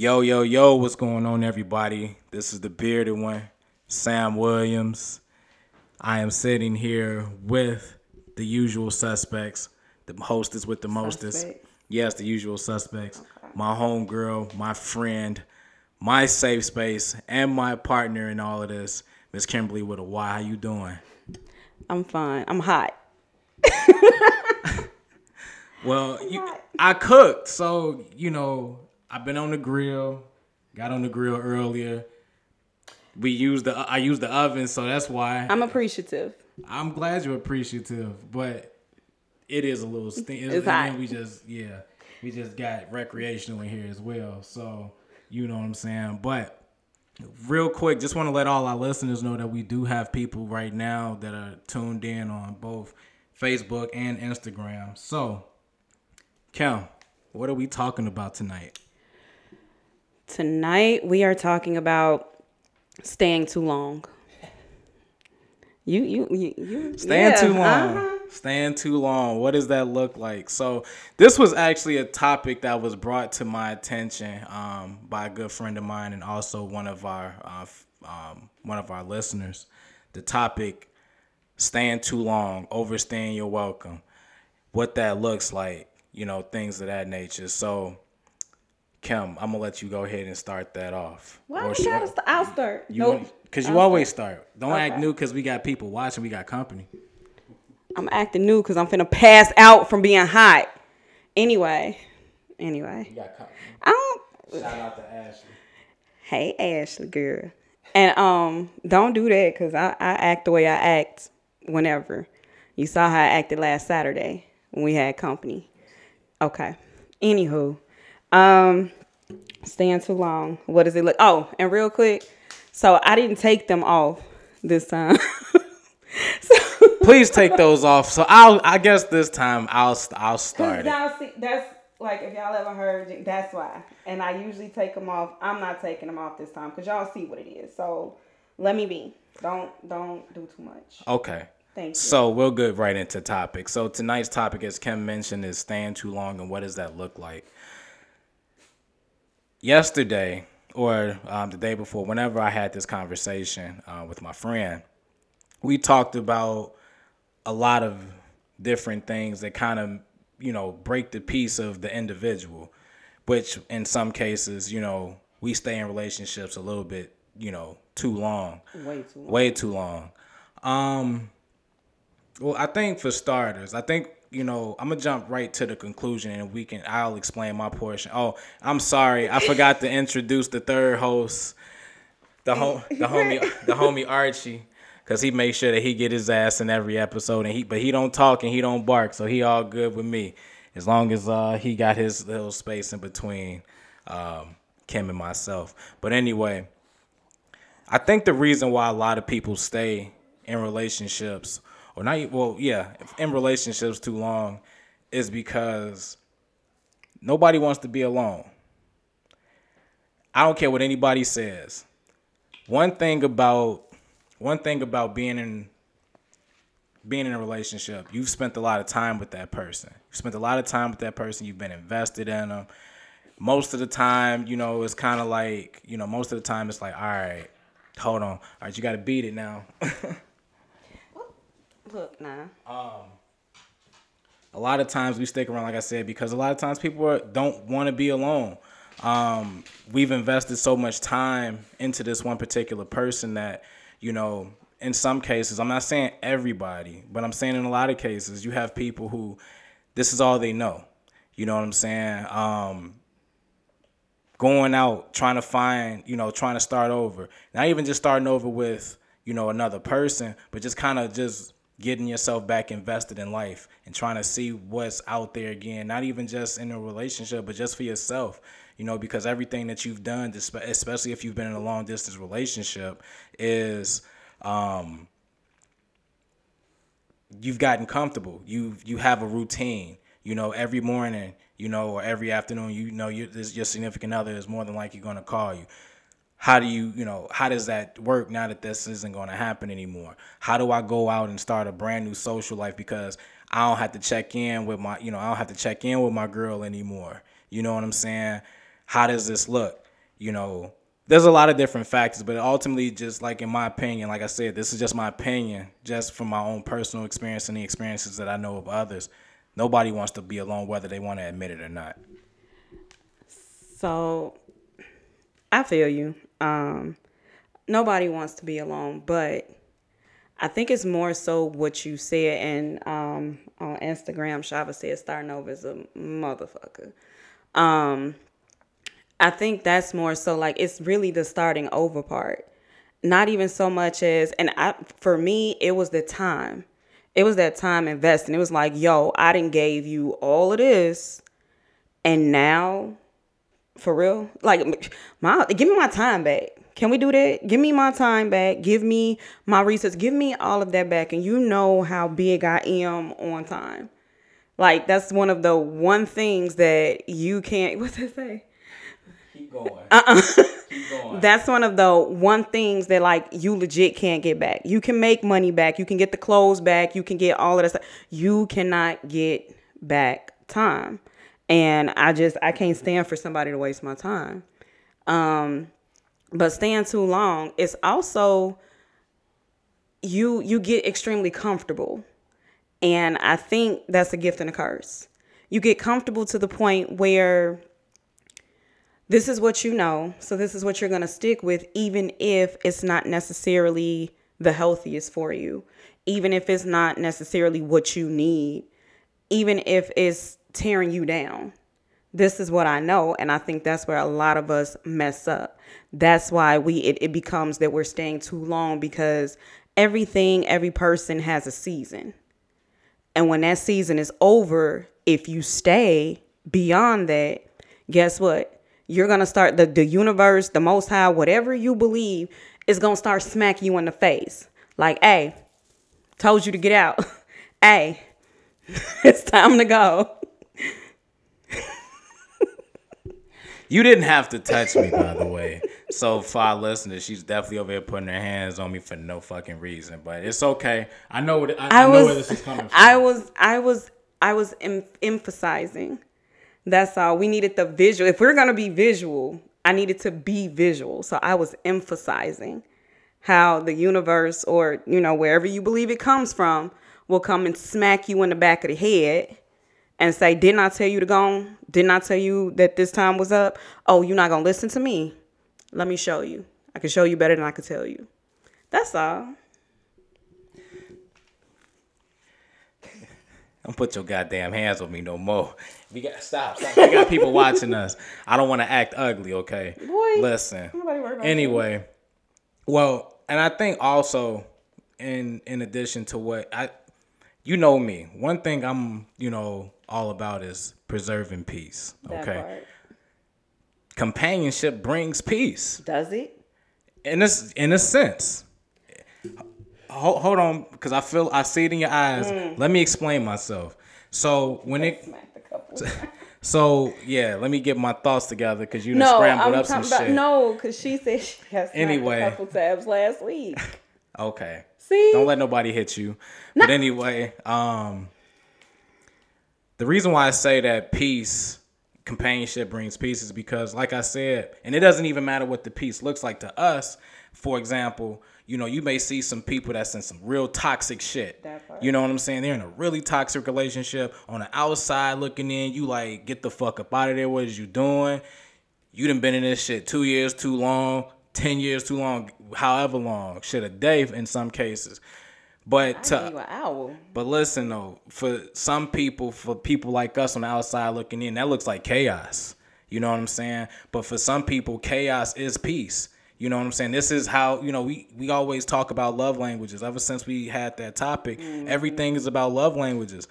Yo, yo, yo, what's going on, everybody? This is the bearded one, Sam Williams. I am sitting here with the usual suspects, the hostess with the mostest. Suspect. Yes, the usual suspects. My homegirl, my friend, my safe space, and my partner in all of this, Miss Kymberly with a Y. How you doing? I'm fine. I'm hot. Well, you, I cooked, so you know I've been on the grill. Got on the grill earlier. We used the I used the oven, so that's why I'm appreciative. I'm glad you're appreciative. But it is a little stink. It's and hot. we just yeah, we just got recreational in here as well. So you know what I'm saying. But real quick, just want to let all our listeners know that we do have people right now that are tuned in on both Facebook and Instagram. So, Kim, what are we talking about tonight? Tonight we are talking about staying too long. You you you, you Staying yeah, too long. uh-huh. Staying too long. What does that look like? So this was actually a topic that was brought to my attention um, by a good friend of mine and also one of our uh, um, one of our listeners. The topic: staying too long, overstaying your welcome. What that looks like, you know, things of that nature. So. Kim, I'm gonna let you go ahead and start that off. Why Or you gotta st- I'll start. you nope. because you I'll always start. Don't act Okay. new because we got people watching. We got company. I'm acting new because I'm finna pass out from being hot. Anyway. Anyway. got company. I don't Shout out to Ashley. Hey Ashley girl. And um don't do that because I, I act the way I act whenever. You saw how I acted last Saturday when we had company. Okay. Anywho. Um staying too long. What does it look oh, and real quick. So I didn't take them off this time. so Please take those off. So I'll. I guess this time I'll. I'll start y'all see that's like if y'all ever heard that's why. And I usually take them off. I'm not taking them off this time because y'all see what it is. So let me be. Don't don't do too much. Okay. Thank you. So we'll get right into topic. So tonight's topic, as Kim mentioned, is staying too long, and what does that look like? Yesterday, or um, the day before, whenever I had this conversation uh, with my friend, we talked about a lot of different things that kind of, you know, break the peace of the individual, which in some cases, you know, we stay in relationships a little bit, you know, too long Way too long. way too long. Um, well, I think for starters, I think you know I'm gonna jump right to the conclusion, and we can I'll explain my portion. Oh, I'm sorry, I forgot to introduce the third host, the home, the homie, the homie Archie, because he makes sure that he get his ass in every episode, and he but he don't talk and he don't bark, so he all good with me, as long as uh he got his little space in between um Kim and myself. But anyway. I think the reason why a lot of people stay in relationships, or not, well, yeah, in relationships too long, is because nobody wants to be alone. I don't care what anybody says. One thing about one thing about being in being in a relationship, you've spent a lot of time with that person. You've spent a lot of time with that person. You've been invested in them. Most of the time, you know, it's kind of like, you know, most of the time it's like, all right, hold on, all right, you got to beat it now. Look, nah. a lot of times we stick around, like I said, because a lot of times people are, don't want to be alone. Um, we've invested so much time into this one particular person that, you know, in some cases, I'm not saying everybody, but I'm saying in a lot of cases, you have people who this is all they know. You know what I'm saying? Um, going out, trying to find, you know, trying to start over. Not even just starting over with, you know, another person, but just kind of just getting yourself back invested in life and trying to see what's out there again. Not even just in a relationship, but just for yourself. You know, because everything that you've done, especially if you've been in a long distance relationship, is um, you've gotten comfortable. You you have a routine. You know, every morning, you know, or every afternoon, you know, you, this, your significant other is more than likely going to call you. How do you, you know, how does that work now that this isn't going to happen anymore? How do I go out and start a brand new social life because I don't have to check in with my, you know, I don't have to check in with my girl anymore. You know what I'm saying? How does this look? you know, there's a lot of different factors, but ultimately, just like in my opinion, like I said, this is just my opinion, just from my own personal experience and the experiences that I know of others. Nobody wants to be alone, whether they want to admit it or not. So, I feel you. Um, nobody wants to be alone, but I think it's more so what you said. And um, on Instagram, Shava said starting over is a motherfucker. Um, I think that's more so like it's really the starting over part. Not even so much as, and I, for me, it was the time. It was that time investing. It was like, yo, I didn't gave you all of this, and now, for real, like, my give me my time back. Can we do that? Give me my time back. Give me my research. Give me all of that back. And you know how big I am on time. Like that's one of the one things that you can't. What's that say? Keep going. Uh-uh. Keep going. That's one of the one things that like you legit can't get back. You can make money back. You can get the clothes back. You can get all of that stuff. You cannot get back time. And I just I can't stand for somebody to waste my time. Um, but staying too long it's also you you get extremely comfortable. And i think that's a gift and a curse. You get comfortable to the point where this is what you know so this is what you're to stick with even if it's not necessarily the healthiest for you. Even if it's not necessarily what you need. Even if it's tearing you down this is what I know. And I think that's where a lot of us mess up. That's why we it, it becomes that we're staying too long because everything, every person has a season. And when that season is over, if you stay beyond that, guess what? You're gonna start the, the universe, the most high, whatever you believe, is gonna start smacking you in the face. Like, hey, told you to get out. hey, it's time to go. You didn't have to touch me, by the way. So far, listeners, she's definitely over here putting her hands on me for no fucking reason. But it's okay. I know what I, I, I was, know where this is coming from. I was I was I was em- emphasizing. That's all. We needed the visual. If we're gonna be visual, I needed to be visual. So I was emphasizing how the universe or, you know, wherever you believe it comes from, will come and smack you in the back of the head and say, Didn't I tell you to go? Didn't I tell you that this time was up? Oh, you're not gonna listen to me. Let me show you. I can show you better than I could tell you. That's all. Don't put your goddamn hands on me no more. We got stop, stop. We got people watching us. I don't want to act ugly, okay? Boy, listen. Anyway, well, and I think also in in addition to what I you know me. One thing I'm, you know, all about is preserving peace. Okay. Companionship brings peace. Does it? In this, in a sense. Hold, hold on, because I feel I see it in your eyes. Mm. Let me explain myself. So when it. So yeah, let me get my thoughts together because you no, scrambled I'm up some about, shit. No, because she said she has anyway a couple tabs last week. okay. See? Don't let nobody hit you. No. But anyway, um the reason why I say that peace, companionship brings peace is because like I said, and it doesn't even matter what the peace looks like to us. For example, you know, you may see some people that's in some real toxic shit. You know what I'm saying? They're in a really toxic relationship. On the outside looking in, you like, get the fuck up out of there. What is you doing? You done been in this shit two years too long. 10 years too long, however long, shit, a day in some cases. But to, but listen though, for some people, for people like us on the outside looking in, that looks like chaos. You know what I'm saying? But for some people, chaos is peace. You know what I'm saying? This is how, you know, we, we always talk about love languages. Ever since we had that topic, mm-hmm. everything is about love languages.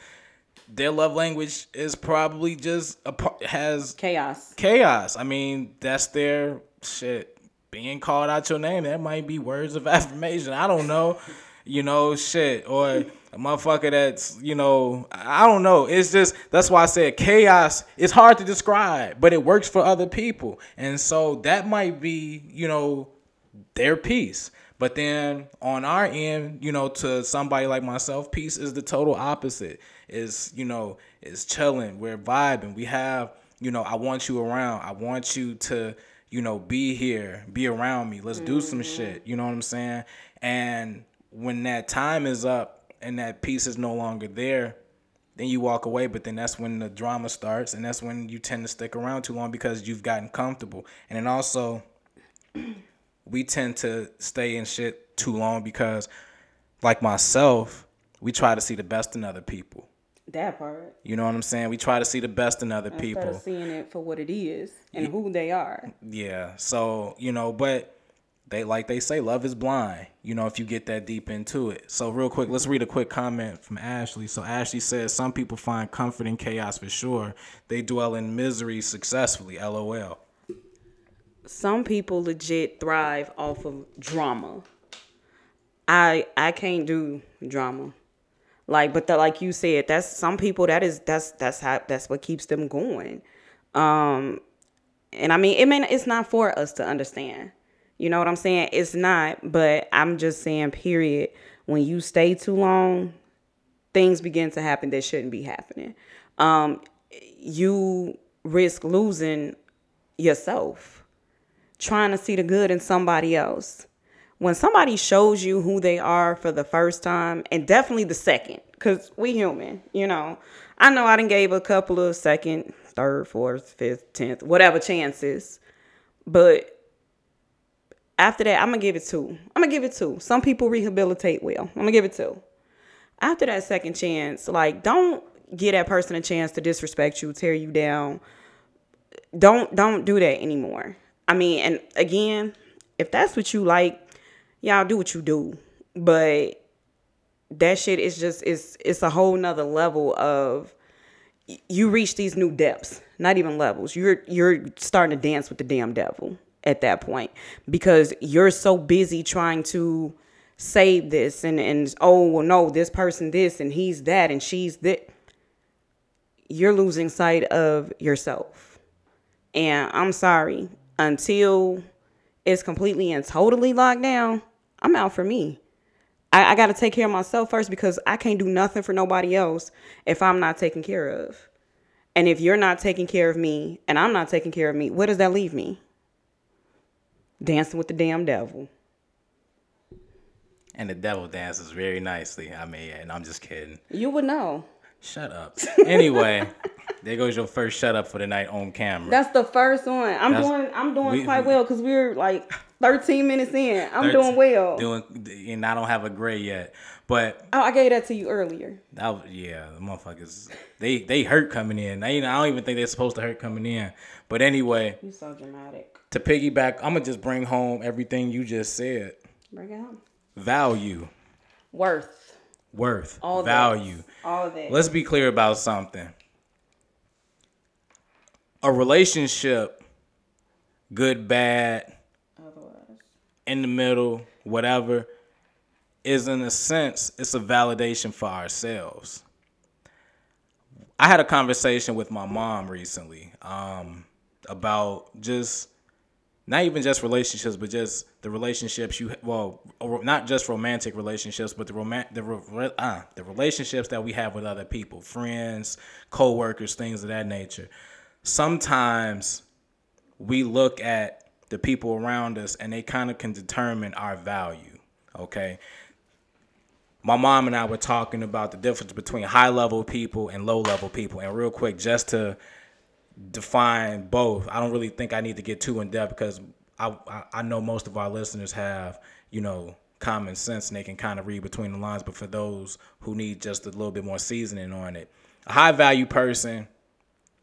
Their love language is probably just a, has chaos. Chaos. I mean, that's their shit being called out your name, that might be words of affirmation. I don't know. You know, shit. Or a motherfucker that's, you know, I don't know. It's just that's why I said chaos It's hard to describe, but it works for other people. And so that might be, you know, their peace. But then on our end, you know, to somebody like myself, peace is the total opposite. Is, you know, is chilling. We're vibing. We have, you know, I want you around. I want you to you know, be here, be around me. Let's do some mm-hmm. shit. You know what I'm saying? And when that time is up and that piece is no longer there, then you walk away. But then that's when the drama starts, and that's when you tend to stick around too long because you've gotten comfortable. And then also, we tend to stay in shit too long because, like myself, we try to see the best in other people. That part. You know what I'm saying? We try to see the best in other Instead people. of seeing it for what it is and who they are. Yeah. So, you know, but they like they say, love is blind, you know, if you get that deep into it. So real quick, let's read a quick comment from Ashley. So Ashley says some people find comfort in chaos for sure. They dwell in misery successfully. LOL. Some people legit thrive off of drama. I I can't do drama. Like, but the, like you said, that's some people. That is that's that's how that's what keeps them going. Um, and I mean, it may it's not for us to understand. You know what I'm saying? It's not. But I'm just saying, period. When you stay too long, things begin to happen that shouldn't be happening. Um, you risk losing yourself trying to see the good in somebody else. When somebody shows you who they are for the first time, and definitely the second, because we human, you know. I know I didn't gave a couple of second, third, fourth, fifth, tenth, whatever chances. But after that, I'm gonna give it two. I'm gonna give it two. Some people rehabilitate well. I'm gonna give it two. After that second chance, like don't give that person a chance to disrespect you, tear you down. Don't don't do that anymore. I mean, and again, if that's what you like, y'all do what you do. But that shit is just it's it's a whole nother level of you reach these new depths, not even levels. You're you're starting to dance with the damn devil at that point because you're so busy trying to save this and and oh well no this person this and he's that and she's that you're losing sight of yourself and i'm sorry until it's completely and totally locked down i'm out for me I, I got to take care of myself first because I can't do nothing for nobody else if I'm not taken care of. And if you're not taking care of me and I'm not taking care of me, where does that leave me? Dancing with the damn devil. And the devil dances very nicely. I mean, and I'm just kidding. You would know. Shut up. Anyway, there goes your first shut up for the night on camera. That's the first one. I'm That's- doing. I'm doing we- quite well because we're like 13 minutes in. I'm Thirteen- doing well. Doing, and I don't have a gray yet, but oh, I gave that to you earlier. that was, yeah, the motherfuckers they they hurt coming in. They, I don't even think they're supposed to hurt coming in. But anyway, You so dramatic. to piggyback, I'm gonna just bring home everything you just said. Bring it home. Value, Worth. worth, All that. value. All that. Let's be clear about something. A relationship, good, bad. In the middle, whatever, is in a sense, it's a validation for ourselves. I had a conversation with my mom recently um, about just not even just relationships, but just the relationships you well, not just romantic relationships, but the romantic the re- uh, the relationships that we have with other people, friends, coworkers, things of that nature. Sometimes we look at the people around us and they kind of can determine our value. Okay. My mom and I were talking about the difference between high level people and low level people. And real quick, just to define both, I don't really think I need to get too in depth because I, I, know most of our listeners have, you know, common sense and they can kind of read between the lines. But for those who need just a little bit more seasoning on it, a high value person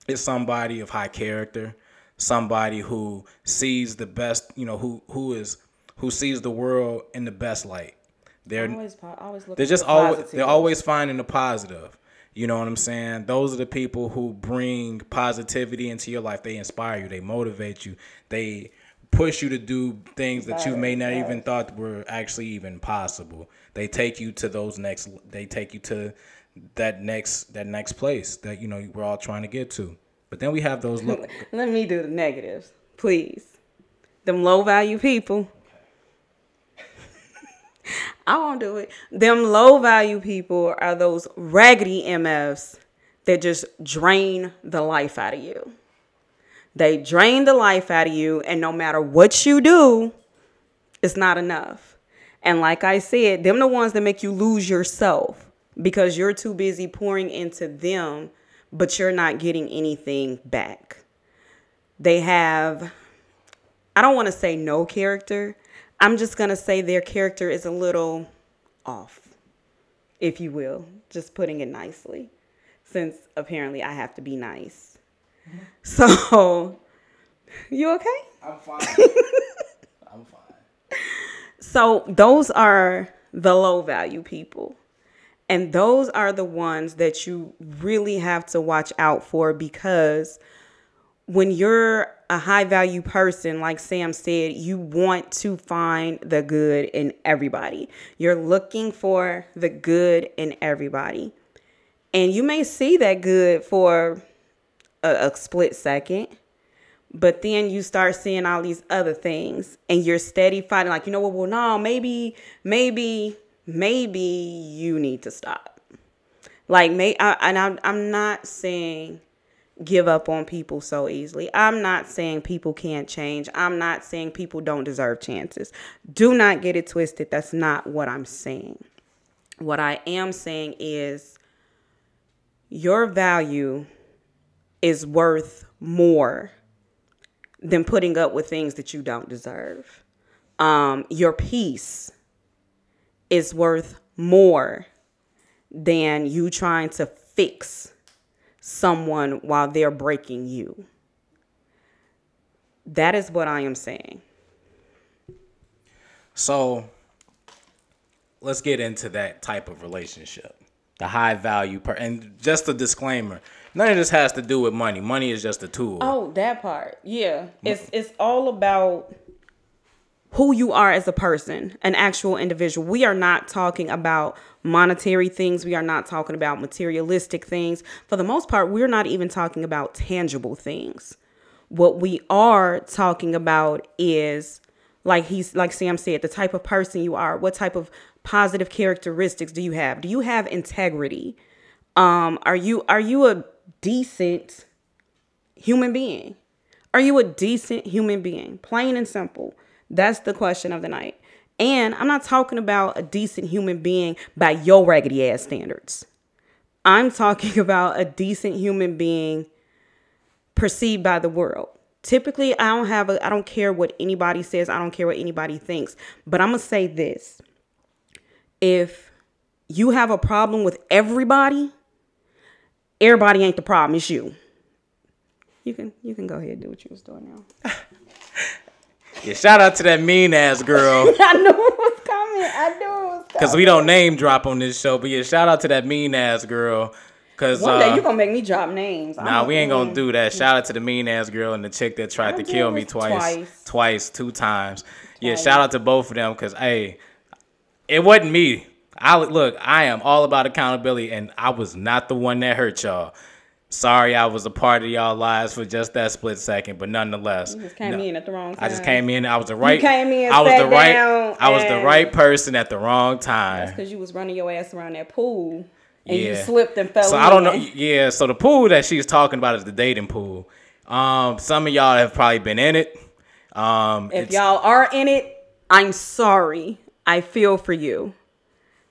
is somebody of high character, somebody who sees the best, you know, who who is who sees the world in the best light. They're Always, always they're just the always they're always finding the positive. You know what I'm saying? Those are the people who bring positivity into your life. They inspire you. They motivate you. They push you to do things that you may not even thought were actually even possible. They take you to those next. They take you to that next that next place that you know we're all trying to get to. But then we have those look. Let me do the negatives, please. Them low value people. I won't do it. Them low value people are those raggedy MFs that just drain the life out of you. They drain the life out of you, and no matter what you do, it's not enough. And like I said, them the ones that make you lose yourself because you're too busy pouring into them, but you're not getting anything back. They have, I don't want to say no character. I'm just going to say their character is a little off, if you will, just putting it nicely, since apparently I have to be nice. Mm-hmm. So, you okay? I'm fine. I'm fine. So, those are the low value people. And those are the ones that you really have to watch out for because when you're a high value person, like Sam said, you want to find the good in everybody. You're looking for the good in everybody. And you may see that good for a, a split second, but then you start seeing all these other things and you're steady fighting, like, you know what, well, no, maybe, maybe, maybe you need to stop. Like, may, I, and I'm, I'm not saying give up on people so easily. I'm not saying people can't change. I'm not saying people don't deserve chances. Do not get it twisted. That's not what I'm saying. What I am saying is your value is worth more than putting up with things that you don't deserve. Um, your peace is worth more than you trying to fix someone while they're breaking you. That is what I am saying. So let's get into that type of relationship. The high value per and just a disclaimer. None of this has to do with money. Money is just a tool. Oh, that part. Yeah. It's it's all about who you are as a person, an actual individual. We are not talking about monetary things. We are not talking about materialistic things. For the most part, we're not even talking about tangible things. What we are talking about is like he's like Sam said, the type of person you are. What type of positive characteristics do you have? Do you have integrity? Um, are you are you a decent human being? Are you a decent human being? Plain and simple. That's the question of the night. And I'm not talking about a decent human being by your raggedy ass standards. I'm talking about a decent human being perceived by the world. Typically, I don't have a I don't care what anybody says, I don't care what anybody thinks, but I'm going to say this. If you have a problem with everybody, everybody ain't the problem, it's you. You can you can go ahead and do what you was doing now. Yeah, shout out to that mean ass girl. I knew it was coming. I knew it was coming. Cause we don't name drop on this show, but yeah, shout out to that mean ass girl. Cause One day uh, you gonna make me drop names. Nah, we ain't gonna do that. Shout out to the mean ass girl and the chick that tried to kill me twice, twice. twice, two times. Yeah, shout out to both of them because hey, it wasn't me. I look, I am all about accountability, and I was not the one that hurt y'all. Sorry, I was a part of y'all lives for just that split second, but nonetheless, You just came no. in at the wrong time. I just came in. I was the right. came in, I was the right. I was the right person at the wrong time. That's because you was running your ass around that pool and you slipped and fell. So I don't know. Yeah. So the pool that she's talking about is the dating pool. Um, some of y'all have probably been in it. Um, If y'all are in it, I'm sorry. I feel for you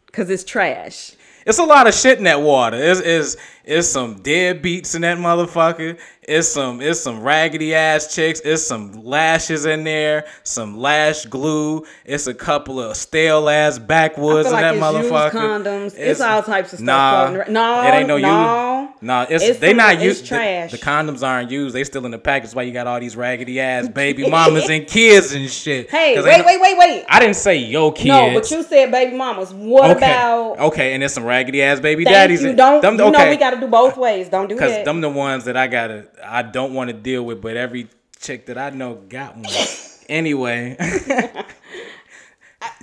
because it's trash. It's a lot of shit in that water. It's, it's, it's some deadbeats in that motherfucker. It's some it's some raggedy ass chicks. It's some lashes in there. Some lash glue. It's a couple of stale ass backwoods in that like it's used motherfucker. condoms. It's all types of stuff Nah, around. No, it ain't no, no. use. Nah, it's, It's they some- not used. The, trash. the condoms aren't used. They still in the package. That's why you got all these raggedy ass baby mamas and kids and shit. Hey, wait, wait, wait, wait. I didn't say yo kids. No, but you said baby mamas. What okay. about? okay, and there's some raggedy ass baby Thank daddies. you. in- Don't them- you know we got to do both ways? Don't do Cause that. them the ones that I gotta, I don't want to deal with, but every chick that I know got one. anyway,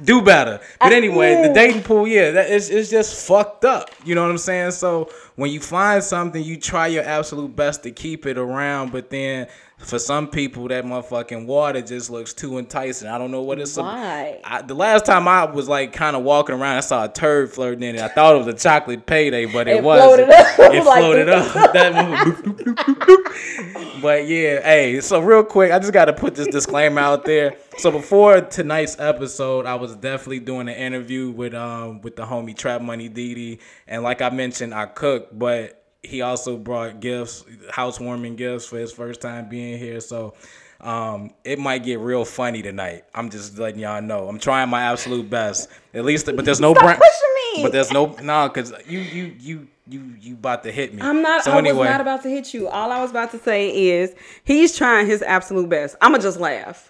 do better. But anyway, the dating pool, yeah, that is it's just fucked up. You know what I'm saying? So when you find something, you try your absolute best to keep it around, but then for some people, that motherfucking water just looks too enticing. I don't know what it's. Why? I, the last time I was like kind of walking around, I saw a turd floating in it. I thought it was a chocolate payday, but it, It wasn't. floated up It like floated this. up. That. But yeah, hey. So real quick, I just got to put this disclaimer out there. So before tonight's episode, I was definitely doing an interview with um with the homie Trap Money Didi, and like I mentioned, I cook, but he also brought gifts, housewarming gifts for his first time being here. So um, it might get real funny tonight. I'm just letting y'all know. I'm trying my absolute best. At least, but there's no Stop brand. pushing me. But there's no no, cause you you you you you about to hit me. I'm not. So I anyway, was not about to hit you. All I was about to say is he's trying his absolute best. I'ma just laugh.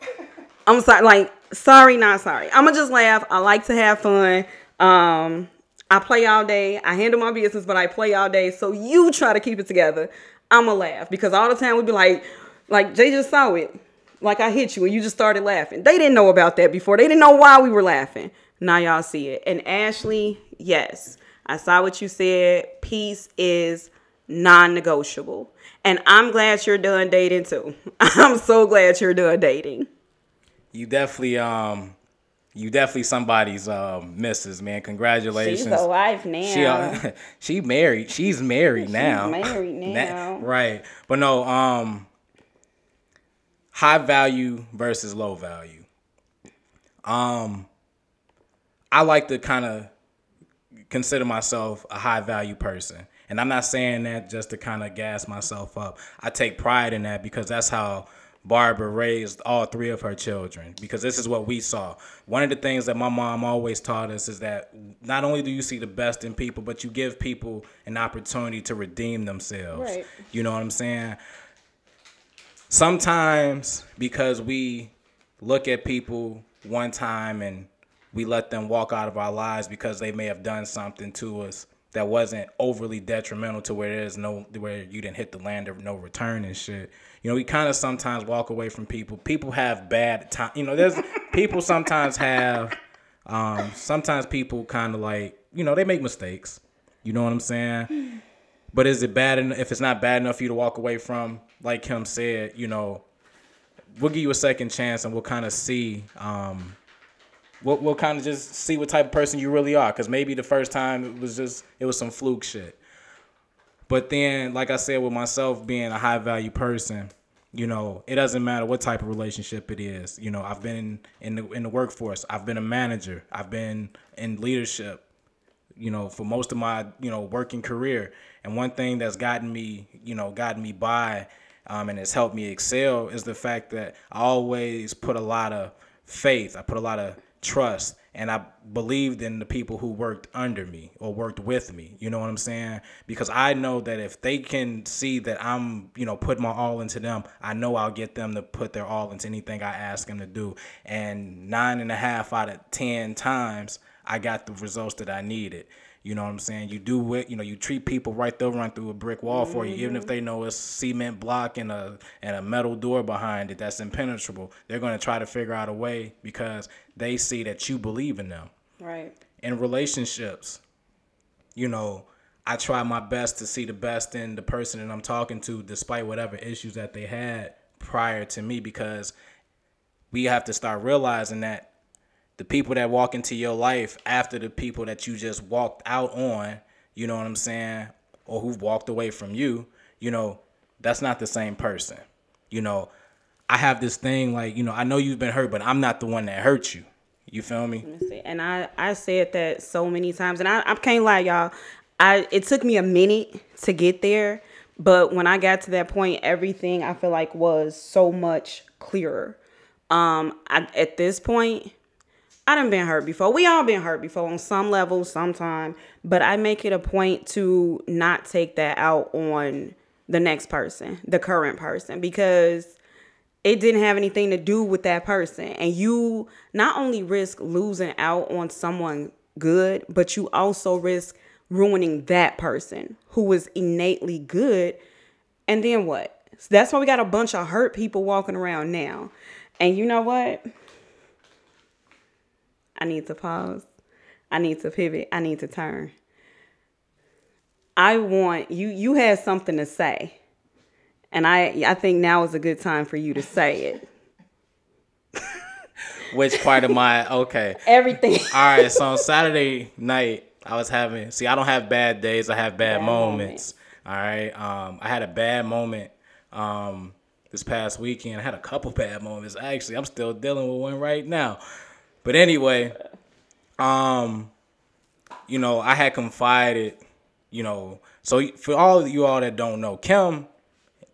I'm sorry. Like sorry, not sorry. I'ma just laugh. I like to have fun. Um, I play all day. I handle my business, but I play all day. So you try to keep it together. I'ma laugh because all the time we'd be like, like Jay just saw it. Like I hit you and you just started laughing. They didn't know about that before. They didn't know why we were laughing. Now y'all see it. And Ashley, yes, I saw what you said. Peace is non-negotiable. And I'm glad you're done dating too. I'm so glad you're done dating. you definitely um you definitely somebody's um missus man. Congratulations. She's a wife now. She uh, she married. She's married now. married now. right. But no, um high value versus low value. Um I like to kind of consider myself a high value person. And I'm not saying that just to kind of gas myself up. I take pride in that because that's how Barbara raised all three of her children because this is what we saw. One of the things that my mom always taught us is that not only do you see the best in people, but you give people an opportunity to redeem themselves. Right. You know what I'm saying? Sometimes because we look at people one time and we let them walk out of our lives because they may have done something to us that wasn't overly detrimental to where there's no where you didn't hit the land of no return and shit. You know, we kind of sometimes walk away from people. People have bad time. You know, there's people sometimes have um sometimes people kind of like, you know, they make mistakes. You know what I'm saying? But is it bad enough if it's not bad enough for you to walk away from like him said, you know, we'll give you a second chance and we'll kind of see um we'll, we'll kind of just see what type of person you really are because maybe the first time it was just it was some fluke shit but then like i said with myself being a high value person you know it doesn't matter what type of relationship it is. You know i've been in, in the in the workforce. I've been a manager. I've been in leadership you know, for most of my, you know, working career. And one thing that's gotten me, you know, gotten me by um, and has helped me excel is the fact that I always put a lot of faith, I put a lot of trust, and I believed in the people who worked under me or worked with me. You know what I'm saying? Because I know that if they can see that I'm, you know, put my all into them, I know I'll get them to put their all into anything I ask them to do. And nine and a half out of ten times, I got the results that I needed. You know what I'm saying? You do it, you know, you treat people right, they'll run through a brick wall for you, even if mm-hmm. they know it's cement block and a and a metal door behind it that's impenetrable. They're gonna try to figure out a way because they see that you believe in them. Right. In relationships, you know, I try my best to see the best in the person that I'm talking to, despite whatever issues that they had prior to me, because we have to start realizing that the people that walk into your life after the people that you just walked out on, you know what I'm saying, or who've walked away from you, you know, that's not the same person. You know, I have this thing like, you know, I know you've been hurt, but I'm not the one that hurt you. You feel me? And I, I said that so many times, and I, I can't lie, y'all. I it took me a minute to get there, but when I got to that point, everything I feel like was so much clearer. Um, I, at this point, I done been hurt before. We all been hurt before on some level, sometime. But I make it a point to not take that out on the next person, the current person, because it didn't have anything to do with that person. And you not only risk losing out on someone good, but you also risk ruining that person who was innately good. And then what? That's why we got a bunch of hurt people walking around now. And you know what? I need to pause. I need to pivot. I need to turn. I want you you had something to say. And I I think now is a good time for you to say it. Which part of my okay? Everything. All right, so on Saturday night, I was having. See, I don't have bad days. I have bad, Bad moments. All right. Um, I had a bad moment. Um, this past weekend, I had a couple bad moments. Actually, I'm still dealing with one right now. But anyway, um, you know, I had confided. You know, so for all of you all that don't know, Kim,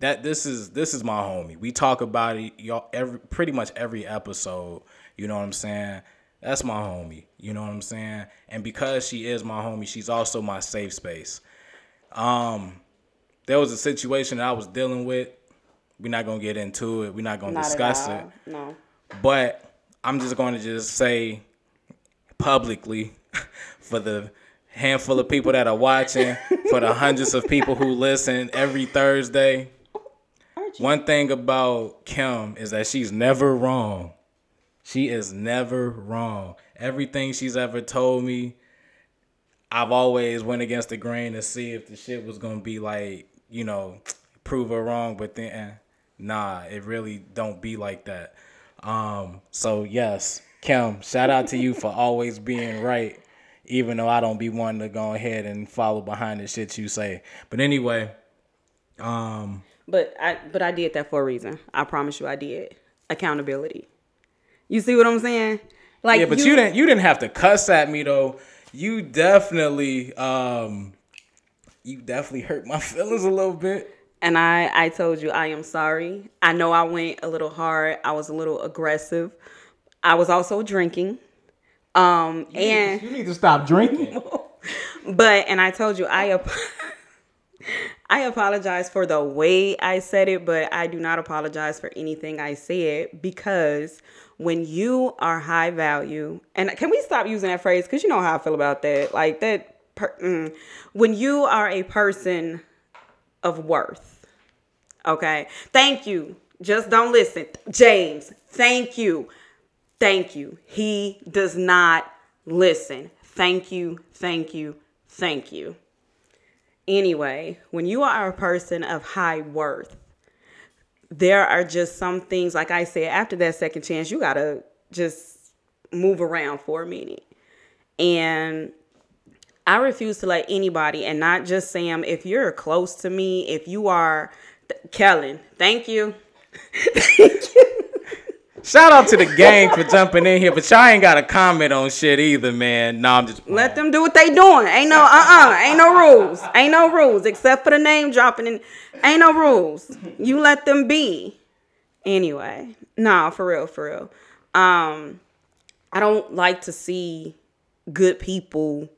that this is this is my homie. We talk about it y'all every pretty much every episode. You know what I'm saying? That's my homie. You know what I'm saying? And because she is my homie, she's also my safe space. Um, there was a situation that I was dealing with. We're not gonna get into it. We're not gonna Not discuss it. No. But I'm just going to just say publicly for the handful of people that are watching, for the hundreds of people who listen every Thursday. One thing about Kim is that she's never wrong. She is never wrong. Everything she's ever told me, I've always went against the grain to see if the shit was gonna be like, you know, prove her wrong. But then, eh, nah, it really don't be like that. Um, so yes, Kim, shout out to you for always being right, even though I don't be wanting to go ahead and follow behind the shit you say. But anyway, um, But I but I did that for a reason. I promise you I did. Accountability. You see what I'm saying? Like yeah, but you, didn't you didn't have to cuss at me though. You definitely um you definitely hurt my feelings a little bit. And I I told you I am sorry. I know I went a little hard. I was a little aggressive. I was also drinking. Um and You need to stop drinking. but and I told you I ap- I apologize for the way I said it, but I do not apologize for anything I said because when you are high value, and can we stop using that phrase? Because you know how I feel about that. Like that, per, mm, when you are a person of worth, okay? Thank you. Just don't listen. James, thank you. Thank you. He does not listen. Thank you, thank you, thank you. Anyway, when you are a person of high worth, there are just some things, like I said, after that second chance, you gotta just move around for a minute. And I refuse to let anybody, and not just Sam, if you're close to me, if you are Kellen, thank you. Shout out to the gang for jumping in here, but y'all ain't got a comment on shit either, man. No, I'm just Let them do what they doing. Ain't no uh uh Ain't no rules. Ain't no rules except for the name dropping. And ain't no rules. You let them be. Anyway, nah, for real, for real. Um, I don't like to see good people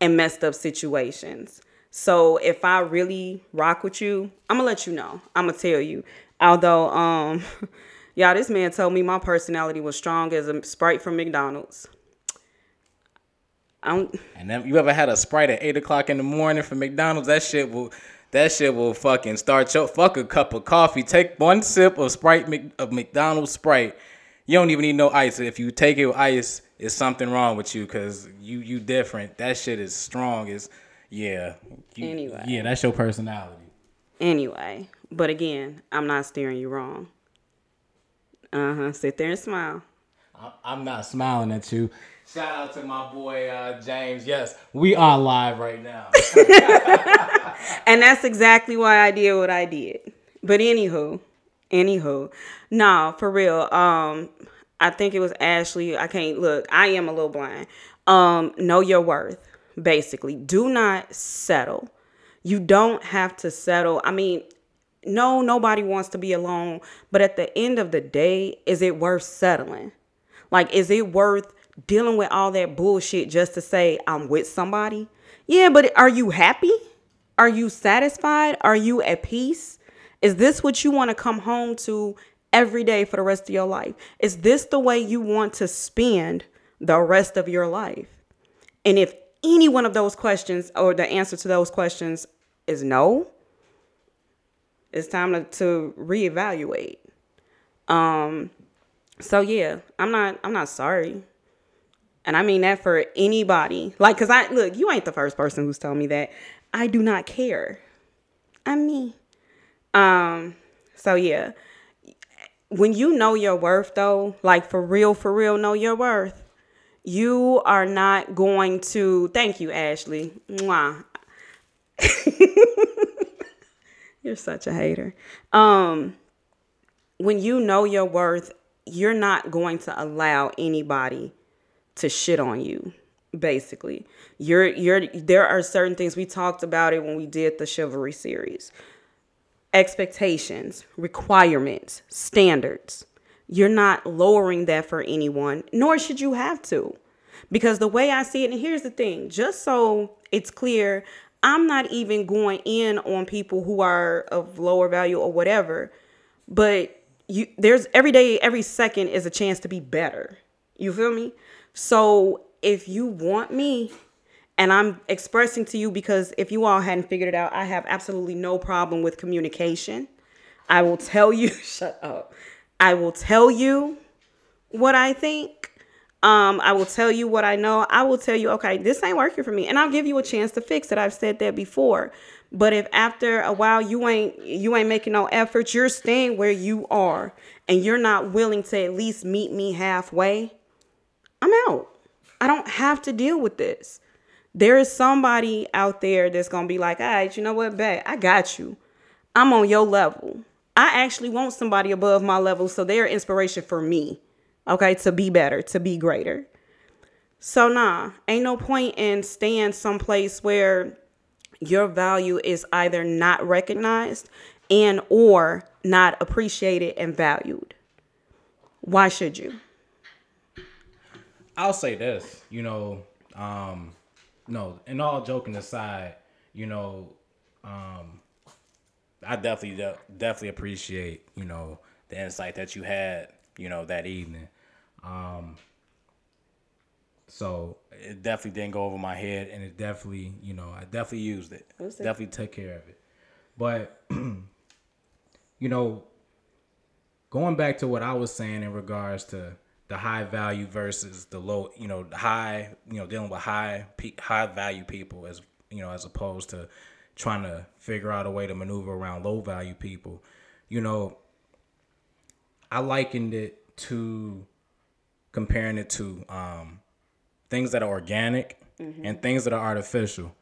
in messed up situations. So if I really rock with you, I'm gonna let you know. I'm gonna tell you. Although, um, y'all, this man told me my personality was strong as a sprite from McDonald's. I don't. And you ever had a sprite at eight o'clock in the morning from McDonald's? That shit will, that shit will fucking start your fuck a cup of coffee. Take one sip of Sprite of McDonald's Sprite. You don't even need no ice. If you take it with ice, it's something wrong with you because you you different. That shit is strong. Is yeah. You- Anyway. Yeah, that's your personality. Anyway, but again, I'm not steering you wrong. Uh huh. Sit there and smile. I'm- I'm not smiling at you. Shout out to my boy uh, James. Yes, we are live right now. And that's exactly why I did what I did. But anywho, anywho, no, for real. Um, I think it was Ashley. I can't look. I am a little blind. Um, know your worth. Basically, do not settle. You don't have to settle. I mean, no, nobody wants to be alone. But at the end of the day, is it worth settling? Like, is it worth dealing with all that bullshit just to say I'm with somebody? Yeah, but are you happy? Are you satisfied? Are you at peace? Is this what you want to come home to every day for the rest of your life? Is this the way you want to spend the rest of your life? And if any one of those questions or the answer to those questions is no, it's time to, to reevaluate. Um so yeah, I'm not I'm not sorry. And I mean that for anybody. Like cuz I look, you ain't the first person who's told me that. I do not care. I'm me. Um, so yeah. When you know your worth though, like for real, for real know your worth, you are not going to thank you, Ashley. Mwah. You're such a hater. Um when you know your worth, you're not going to allow anybody to shit on you basically you're you're there are certain things we talked about it when we did the chivalry series expectations requirements standards. You're not lowering that for anyone nor should you have to. Because the way i see it and here's the thing just so it's clear i'm not even going in on people who are of lower value or whatever but you there's every day every second is a chance to be better. You feel me? So if you want me and I'm expressing to you because if you all hadn't figured it out, I have absolutely no problem with communication. I will tell you, shut up. I will tell you what I think. Um, I will tell you what I know. I will tell you, okay, this ain't working for me, and I'll give you a chance to fix it. I've said that before. But if after a while you ain't you ain't making no effort, you're staying where you are, and you're not willing to at least meet me halfway, I'm out. I don't have to deal with this. There is somebody out there that's gonna be like, all right, you know what, bet I got you. I'm on your level. I actually want somebody above my level, so they're inspiration for me. Okay, to be better, to be greater. So nah, ain't no point in staying someplace where your value is either not recognized and or not appreciated and valued. Why should you? I'll say this, you know, um, no, and all joking aside, you know, um, I definitely de- definitely appreciate, you know, the insight that you had, you know, that evening. Um, so it definitely didn't go over my head, and it definitely, you know, I definitely used it. Definitely took care of it. But you know, going back to what I was saying in regards to the high value versus the low, you know, the high, you know, dealing with high high value people as you know, as opposed to trying to figure out a way to maneuver around low value people. You know, I likened it to comparing it to um, things that are organic mm-hmm. and things that are artificial.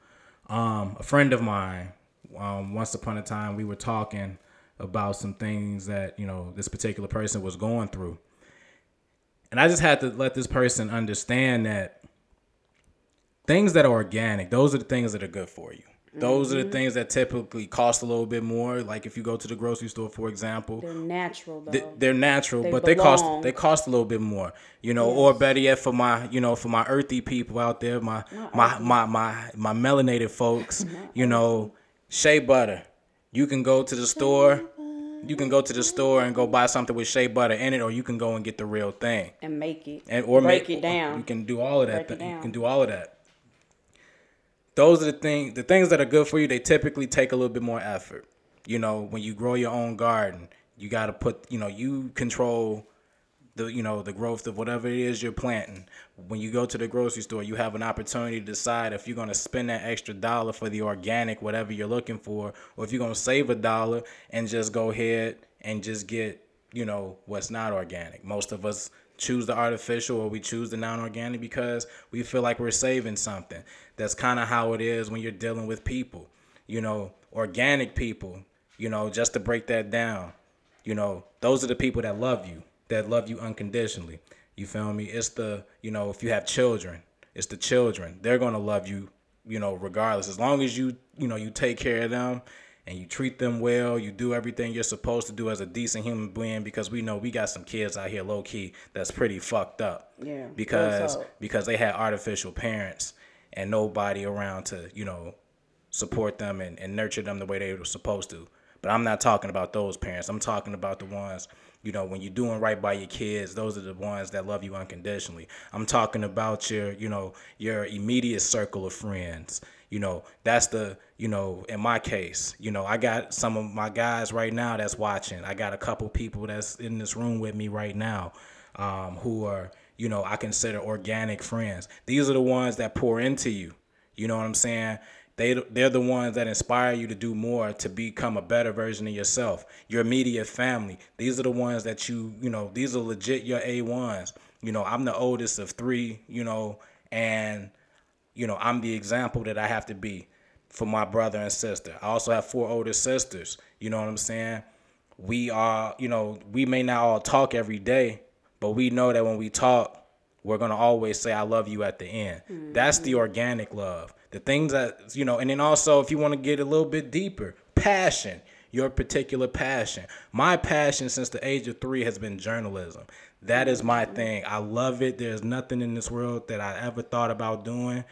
Um, a friend of mine, um, once upon a time, we were talking about some things that you know this particular person was going through and I just had to let this person understand that things that are organic, those are the things that are good for you. Those mm-hmm. are the mm-hmm. things that typically cost a little bit more. Like if you go to the grocery store, for example, they're natural. Though. They, are natural, they but belong. they cost they cost a little bit more. You know, yes. or better yet, for my you know for my earthy people out there, my my, my my my melanated folks, you know, shea butter. You can go to the store you can go to the store and go buy something with shea butter in it, or you can go and get the real thing and make it and or break make, it down. You can do all of that. Th- you can do all of that. Those are the things. The things that are good for you. They typically take a little bit more effort. You know, when you grow your own garden, you got to put. You know, you control the you know the growth of whatever it is you're planting. When you go to the grocery store, you have an opportunity to decide if you're going to spend that extra dollar for the organic whatever you're looking for, or if you're going to save a dollar and just go ahead and just get you know what's not organic. Most of us choose the artificial or we choose the non-organic because we feel like we're saving something. That's kind of how it is when you're dealing with people. You know, organic people, you know, just to break that down, you know, those are the people that love you that love you unconditionally. You feel me? It's the, you know, if you have children, it's the children. They're going to love you, you know, regardless. As long as you, you know, you take care of them and you treat them well, you do everything you're supposed to do as a decent human being because we know we got some kids out here low key that's pretty fucked up. Yeah. Because because they had artificial parents and nobody around to, you know, support them and, and nurture them the way they were supposed to. But I'm not talking about those parents. I'm talking about the ones you know, when you're doing right by your kids, those are the ones that love you unconditionally. I'm talking about your, you know, your immediate circle of friends. You know, that's the, you know, in my case, you know, I got some of my guys right now that's watching. I got a couple people that's in this room with me right now um, who are, you know, I consider organic friends. These are the ones that pour into you. You know what I'm saying? They they're the ones that inspire you to do more to become a better version of yourself. Your immediate family. These are the ones that you you know. These are legit your a ones. You know, I'm the oldest of three. You know, and you know I'm the example that I have to be for my brother and sister. I also have four older sisters. You know what I'm saying? We are, you know, we may not all talk every day, but we know that when we talk, we're gonna always say I love you at the end. Mm-hmm. That's the organic love. The things that you know, and then also if you want to get a little bit deeper, passion. Your particular passion. My passion since the age of three has been journalism. That is my mm-hmm. thing. I love it. There's nothing in this world that I ever thought about doing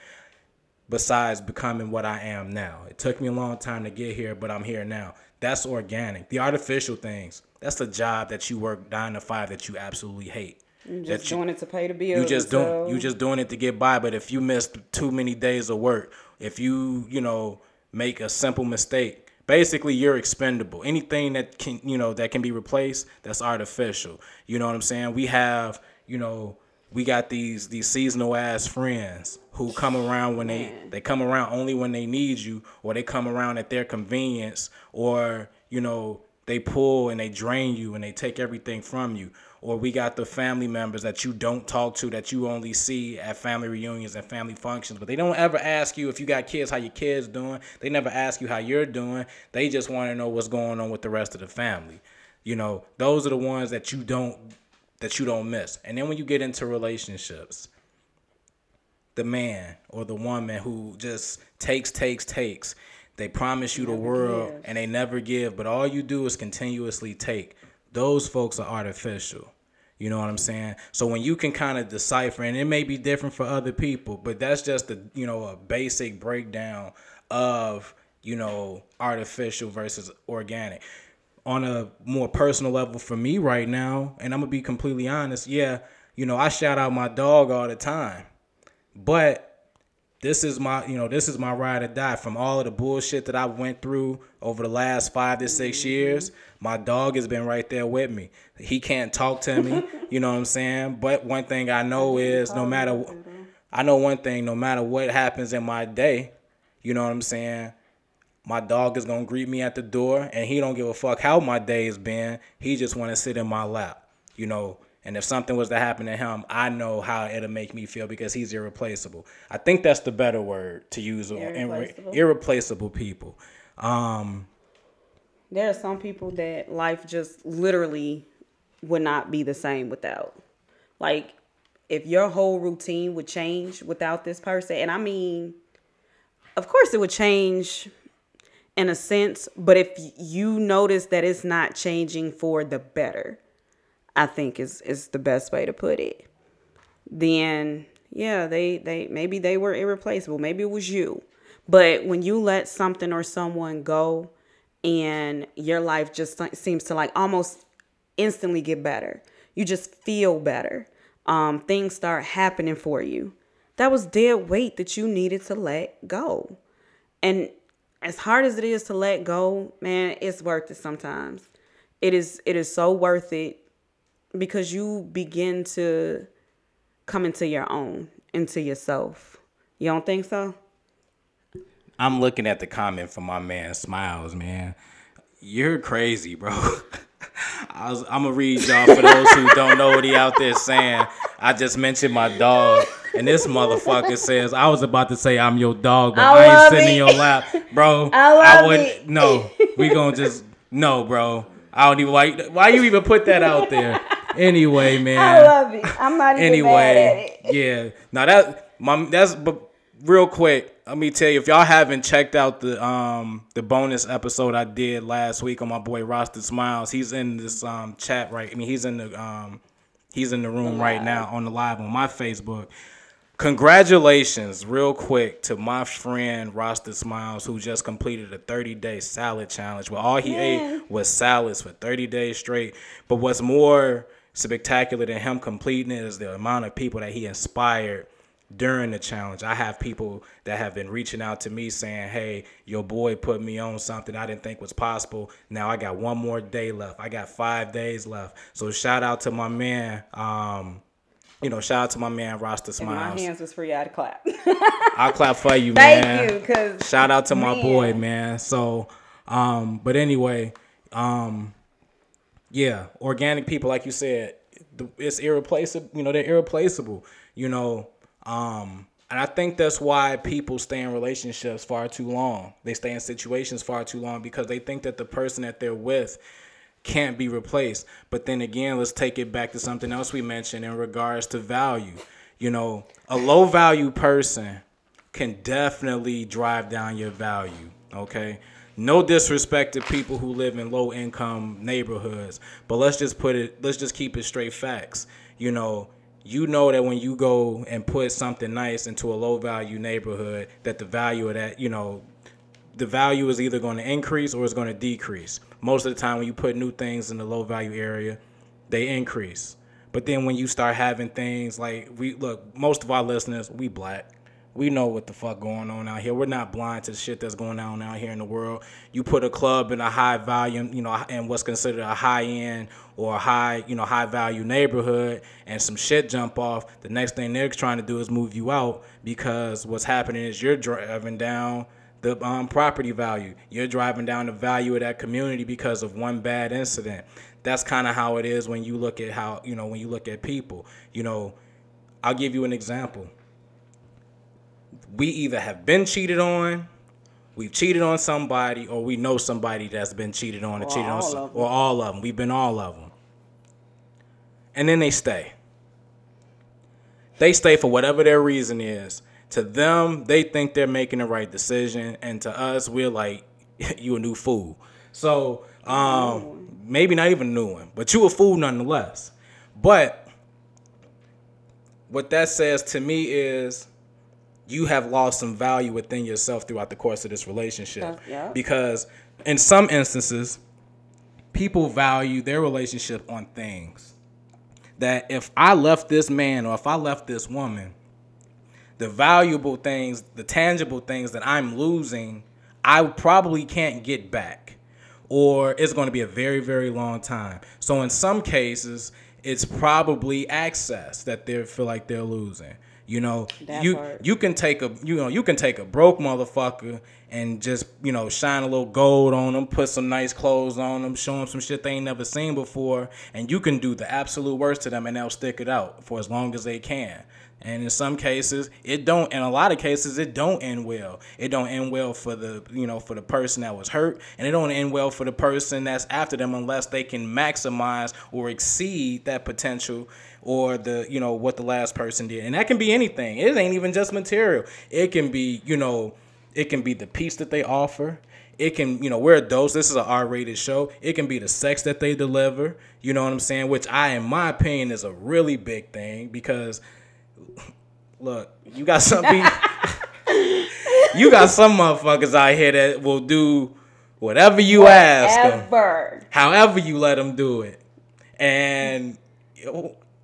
besides becoming what I am now. It took me a long time to get here, but I'm here now. That's organic. The artificial things, that's the job that you work nine to five that you absolutely hate. You just doing it to pay the bills. You just doing you just doing it to get by. But if you miss too many days of work, if you you know make a simple mistake, basically you're expendable. Anything that can you know that can be replaced, that's artificial. You know what I'm saying? We have you know we got these these seasonal ass friends who come around when they they come around only when they need you, or they come around at their convenience, or you know they pull and they drain you and they take everything from you or we got the family members that you don't talk to that you only see at family reunions and family functions. But they don't ever ask you if you got kids how your kids doing. They never ask you how you're doing. They just want to know what's going on with the rest of the family. You know those are the ones that you don't that you don't miss. And then when you get into relationships the man or the woman who just takes takes takes they promise you the world give. and they never give but all you do is continuously take. Those folks are artificial you know what I'm saying? So when you can kind of decipher, and it may be different for other people, but that's just a you know a basic breakdown of you know artificial versus organic. On a more personal level for me right now, and I'm gonna be completely honest, yeah, you know I shout out my dog all the time, but this is my you know this is my ride or die from all of the bullshit that I went through over the last five to 6 years. My dog has been right there with me. He can't talk to me, you know what I'm saying. But one thing I know is no matter I know one thing, no matter what happens in my day, you know what I'm saying. My dog is gonna greet me at the door, and he don't give a fuck how my day has been. He just want to sit in my lap, you know and if something was to happen to him, I know how it'll make me feel because he's irreplaceable. I think that's the better word to use irreplaceable, irreplaceable people. Um, there are some people that life just literally would not be the same without. Like, if your whole routine would change without this person, and I mean, of course it would change in a sense, but if you notice that it's not changing for the better, I think is is the best way to put it. Then yeah, they they maybe they were irreplaceable. Maybe it was you. But when you let something or someone go and your life just seems to like almost instantly get better. You just feel better. Um, things start happening for you. That was dead weight that you needed to let go. And as hard as it is to let go, man, it's worth it sometimes. It is it is so worth it because you begin to come into your own, into yourself. You don't think so? I'm looking at the comment from my man Smiles, man. You're crazy, bro. I was, I'm gonna read y'all for those who don't know what he out there saying. I just mentioned my dog, and this motherfucker says I was about to say I'm your dog, but I, I ain't sitting it. in your lap, bro. I, I wouldn't. It. No, we gonna just no, bro. I don't even why. Why you even put that out there? Anyway, man. I love it. I'm not even anyway, mad at it. Yeah. Now that my that's but real quick. Let me tell you, if y'all haven't checked out the um the bonus episode I did last week on my boy Rasta Smiles, he's in this um chat right. I mean, he's in the um he's in the room right now on the live on my Facebook. Congratulations, real quick, to my friend Rasta Smiles, who just completed a 30 day salad challenge where all he Man. ate was salads for 30 days straight. But what's more spectacular than him completing it is the amount of people that he inspired during the challenge. I have people that have been reaching out to me saying, "Hey, your boy put me on something I didn't think was possible. Now I got one more day left. I got 5 days left." So shout out to my man um, you know, shout out to my man Rasta If my hands was free, I'd clap. I'll clap for you, man. Thank man. you, 'cause, shout out to my boy, man. So, um, but anyway, um, yeah, organic people, like you said, it's irreplaceable. You know, they're irreplaceable. You know, um, and I think that's why people stay in relationships far too long. They stay in situations far too long because they think that the person that they're with can't be replaced. But then again, let's take it back to something else we mentioned in regards to value. You know, a low value person can definitely drive down your value. Okay. No disrespect to people who live in low income neighborhoods, but let's just put it, let's just keep it straight facts. You know, you know that when you go and put something nice into a low value neighborhood, that the value of that, you know, the value is either going to increase or it's going to decrease. Most of the time, when you put new things in the low value area, they increase. But then when you start having things like we look, most of our listeners, we black. We know what the fuck going on out here. We're not blind to the shit that's going on out here in the world. You put a club in a high volume, you know, and what's considered a high end or a high, you know, high value neighborhood, and some shit jump off. The next thing they're trying to do is move you out because what's happening is you're driving down the um, property value. You're driving down the value of that community because of one bad incident. That's kind of how it is when you look at how, you know, when you look at people. You know, I'll give you an example. We either have been cheated on, we've cheated on somebody, or we know somebody that's been cheated on or, Or cheated on, some, or all of them. We've been all of them. And then they stay. They stay for whatever their reason is. To them, they think they're making the right decision, and to us, we're like, "You a new fool." So, um, maybe not even a new one, but you a fool nonetheless. But what that says to me is, you have lost some value within yourself throughout the course of this relationship. Yeah, yeah. Because in some instances, people value their relationship on things that if I left this man or if I left this woman, the valuable things, the tangible things that I'm losing, I probably can't get back. Or it's going to be a very, very long time. So in some cases, it's probably access that they feel like they're losing. You know, That you part. you can take a you know you can take a broke motherfucker and just you know shine a little gold on them, put some nice clothes on them, show them some shit they ain't never seen before, and you can do the absolute worst to them, and they'll stick it out for as long as they can. And in some cases, it don't. In a lot of cases, it don't end well. It don't end well for the you know for the person that was hurt, and it don't end well for the person that's after them unless they can maximize or exceed that potential or the you know what the last person did. And that can be anything. It ain't even just material. It can be you know it can be the peace that they offer. It can, you know, we're adults. This is an R-rated show. It can be the sex that they deliver. You know what I'm saying? Which I, in my opinion, is a really big thing because look, you got some people, you got some motherfuckers out here that will do whatever you ask them, however you let them do it, and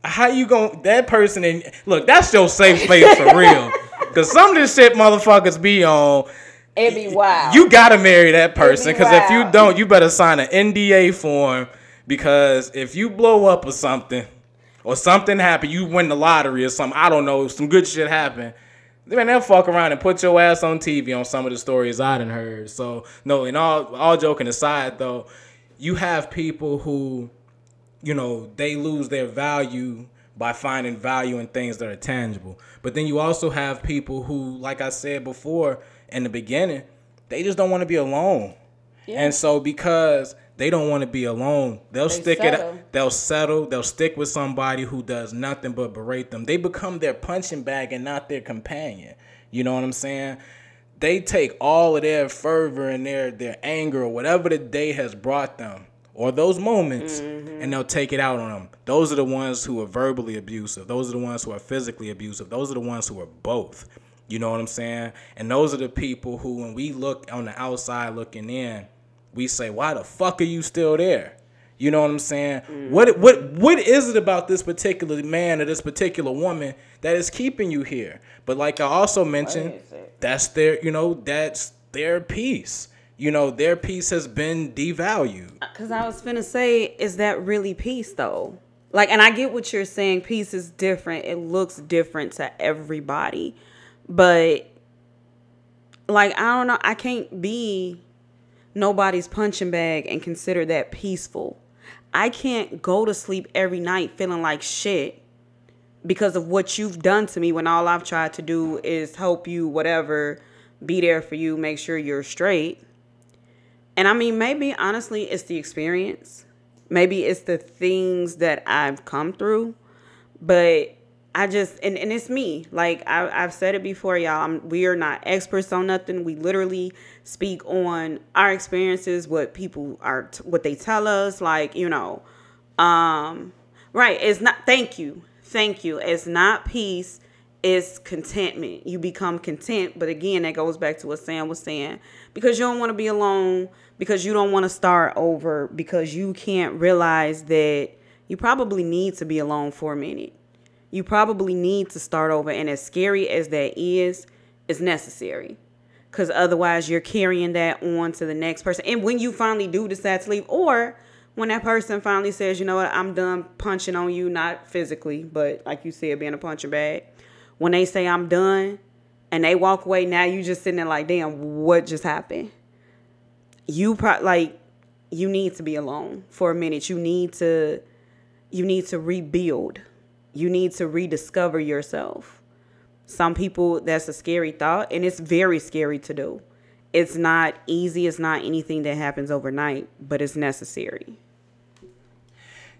how you going that person? And look, that's your safe space for real. Cause some of this shit motherfuckers be on. It'd be wild. You gotta marry that person. Cause if you don't, you better sign an NDA form. Because if you blow up or something, or something happen, you win the lottery or something. I don't know. Some good shit happen. Man, they'll fuck around and put your ass on TV on some of the stories I done heard. So no, and all all joking aside though, you have people who, you know, they lose their value by finding value in things that are tangible. But then you also have people who, like I said before in the beginning, they just don't want to be alone. Yeah. And so because they don't want to be alone, they'll stick settle. it they'll settle, they'll stick with somebody who does nothing but berate them. They become their punching bag and not their companion. You know what I'm saying? They take all of their fervor and their their anger or whatever the day has brought them or those moments and they'll take it out on them. Those are the ones who are verbally abusive. Those are the ones who are physically abusive. Those are the ones who are both. You know what I'm saying? And those are the people who when we look on the outside looking in, we say, "Why the fuck are you still there?" You know what I'm saying? What what what is it about this particular man or this particular woman that is keeping you here? But like I also mentioned, that's their you know that's their peace. You know their peace has been devalued. Cause I was finna say, is that really peace though? Like, and I get what you're saying. Peace is different. It looks different to everybody. But, like, I don't know. I can't be nobody's punching bag and consider that peaceful. I can't go to sleep every night feeling like shit because of what you've done to me when all I've tried to do is help you, whatever, be there for you, make sure you're straight. And I mean, maybe honestly, it's the experience. Maybe it's the things that I've come through. But I just, and, and it's me. Like I, I've said it before, y'all. I'm, we are not experts on nothing. We literally speak on our experiences, what people are, what they tell us. Like, you know, um, right. It's not, thank you. Thank you. It's not peace is contentment. You become content. But again, that goes back to what Sam was saying. Because you don't want to be alone, because you don't want to start over, because you can't realize that you probably need to be alone for a minute. You probably need to start over. And as scary as that is, it's necessary. Because otherwise, you're carrying that on to the next person. And when you finally do decide to leave, or when that person finally says, you know what, I'm done punching on you, not physically, but like you said, being a punching bag when they say I'm done and they walk away, now you just sitting there like, damn, what just happened? You pro- like you need to be alone for a minute. You need to you need to rebuild. You need to rediscover yourself. Some people that's a scary thought and it's very scary to do. It's not easy, it's not anything that happens overnight, but it's necessary.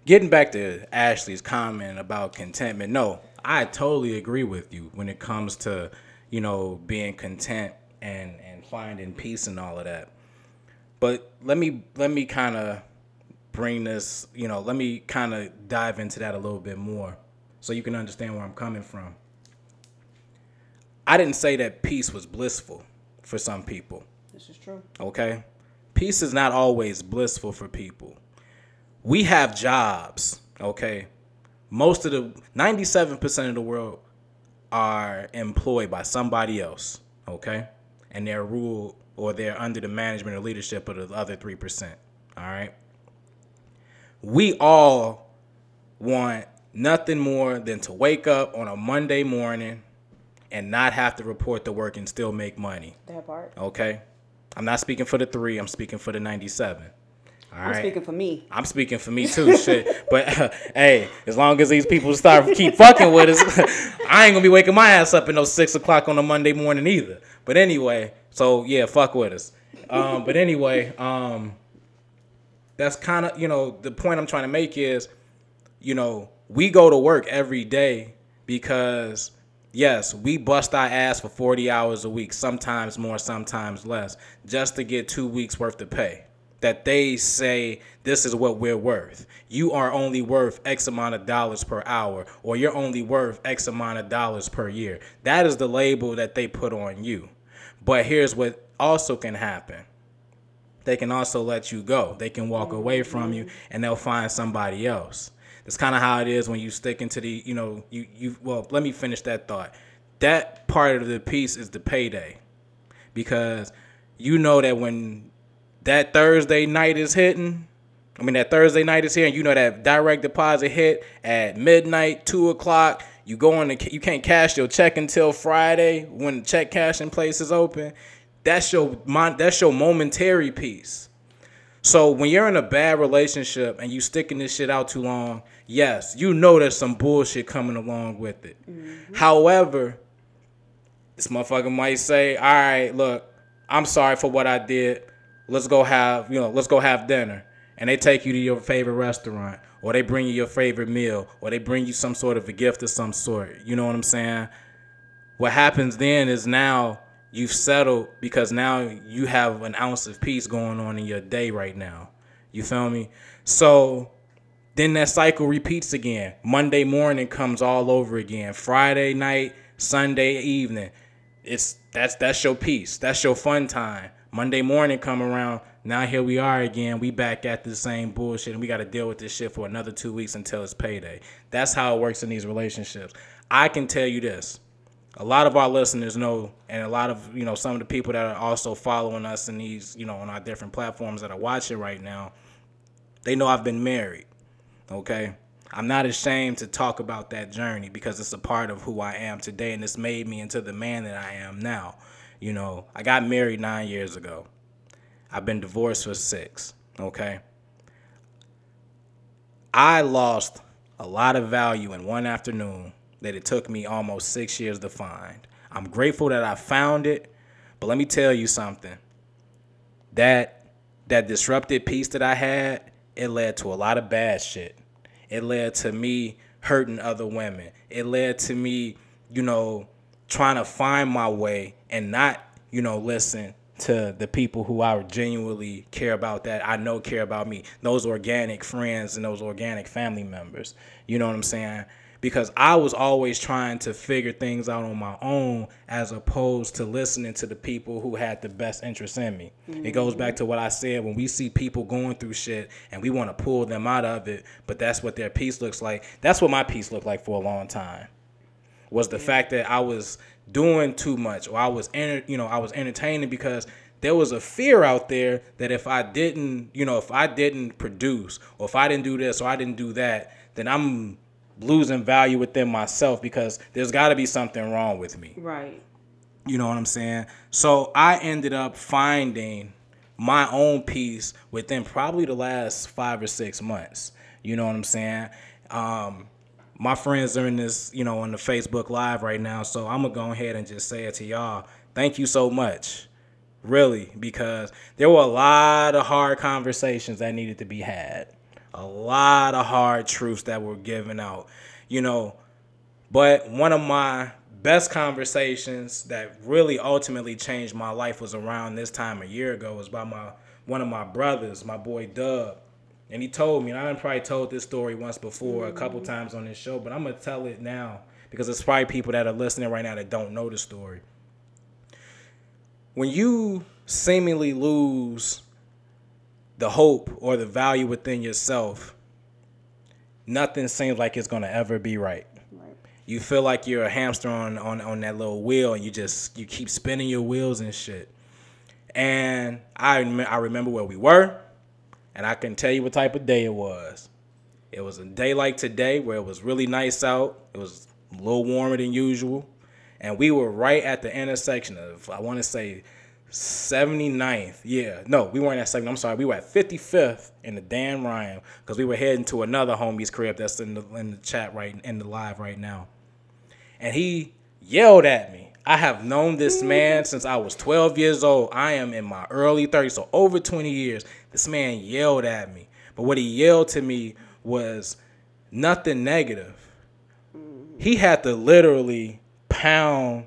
Getting back to Ashley's comment about contentment, no, I totally agree with you when it comes to, you know, being content and and finding peace and all of that. But let me let me kind of bring this, you know, let me kind of dive into that a little bit more so you can understand where I'm coming from. I didn't say that peace was blissful for some people. This is true. Okay? Peace is not always blissful for people. We have jobs, okay? Most of the 97% of the world are employed by somebody else, okay? And they're ruled or they're under the management or leadership of the other 3%, all right? We all want nothing more than to wake up on a Monday morning and not have to report to work and still make money. That part. Okay? I'm not speaking for the 3, I'm speaking for the 97. All I'm right. speaking for me. I'm speaking for me too, shit. But uh, hey, as long as these people start keep fucking with us, I ain't gonna be waking my ass up at no six o'clock on a Monday morning either. But anyway, so yeah, fuck with us. Um, but anyway, um, that's kind of you know the point I'm trying to make is, you know, we go to work every day because yes, we bust our ass for 40 hours a week, sometimes more, sometimes less, just to get two weeks worth of pay that they say this is what we're worth. You are only worth X amount of dollars per hour, or you're only worth X amount of dollars per year. That is the label that they put on you. But here's what also can happen they can also let you go. They can walk away from you and they'll find somebody else. That's kind of how it is when you stick into the, you know, you, you, well, let me finish that thought. That part of the peace is the payday because you know that when that Thursday night is hitting. I mean, that Thursday night is here, and you know that direct deposit hit at midnight, two o'clock. You go on, the, you can't cash your check until Friday when check cashing place is open. That's your that's your momentary peace. So when you're in a bad relationship and you sticking this shit out too long, yes, you know there's some bullshit coming along with it. Mm-hmm. However, this motherfucker might say, "All right, look, I'm sorry for what I did let's go have you know let's go have dinner. And they take you to your favorite restaurant or they bring you your favorite meal or they bring you some sort of a gift of some sort. You know what i'm saying? What happens then is now you've settled because now you have an ounce of peace going on in your day right now. You feel me? So then that cycle repeats again. Monday morning comes all over again. Friday night sunday evening. It's that's that's your peace. That's your fun time Monday morning come around. Now here we are again. We back at the same bullshit, and we got to deal with this shit for another two weeks until it's payday. That's how it works in these relationships. I can tell you this: a lot of our listeners know, and a lot of you know some of the people that are also following us in these you know on our different platforms that are watching right now, they know I've been married. Okay, I'm not ashamed to talk about that journey because it's a part of who I am today and it's made me into the man that I am now. You know, I got married nine years ago. I've been divorced for six, okay? I lost a lot of value in one afternoon that it took me almost six years to find. I'm grateful that I found it, but let me tell you something. That that disrupted peace that I had, it led to a lot of bad shit. It led to me hurting other women. It led to me, you know, trying to find my way and not, you know, listen to the people who I genuinely care about that I know care about me. Those organic friends and those organic family members. You know what I'm saying? Because I was always trying to figure things out on my own as opposed to listening to the people who had the best interest in me. Mm-hmm. It goes back to what I said when we see people going through shit and we want to pull them out of it, but that's what their peace looks like. That's what my peace looked like for a long time. Was the yeah. fact that I was doing too much or I was enter- you know I was entertaining because there was a fear out there that if I didn't you know if I didn't produce or if I didn't do this or I didn't do that then I'm losing value within myself because there's got to be something wrong with me. Right. You know what I'm saying? So I ended up finding my own peace within probably the last 5 or 6 months. You know what I'm saying? Um, my friends are in this, you know, on the Facebook Live right now. So I'm gonna go ahead and just say it to y'all. Thank you so much, really, because there were a lot of hard conversations that needed to be had, a lot of hard truths that were given out, you know. But one of my best conversations that really ultimately changed my life was around this time a year ago. Was by my one of my brothers, my boy Dub and he told me, and I probably told this story once before, mm-hmm. a couple times on this show, but I'm gonna tell it now because it's probably people that are listening right now that don't know the story. When you seemingly lose the hope or the value within yourself, nothing seems like it's gonna ever be right. right. You feel like you're a hamster on, on on that little wheel, and you just you keep spinning your wheels and shit. And I I remember where we were and I can tell you what type of day it was. It was a day like today where it was really nice out. It was a little warmer than usual. And we were right at the intersection of, I want to say, 79th. Yeah, no, we weren't at 70. I'm sorry. We were at 55th in the Dan Ryan because we were heading to another homie's crib that's in the, in the chat right in the live right now. And he yelled at me. I have known this man since I was 12 years old. I am in my early 30s, so over 20 years. This man yelled at me. But what he yelled to me was nothing negative. He had to literally pound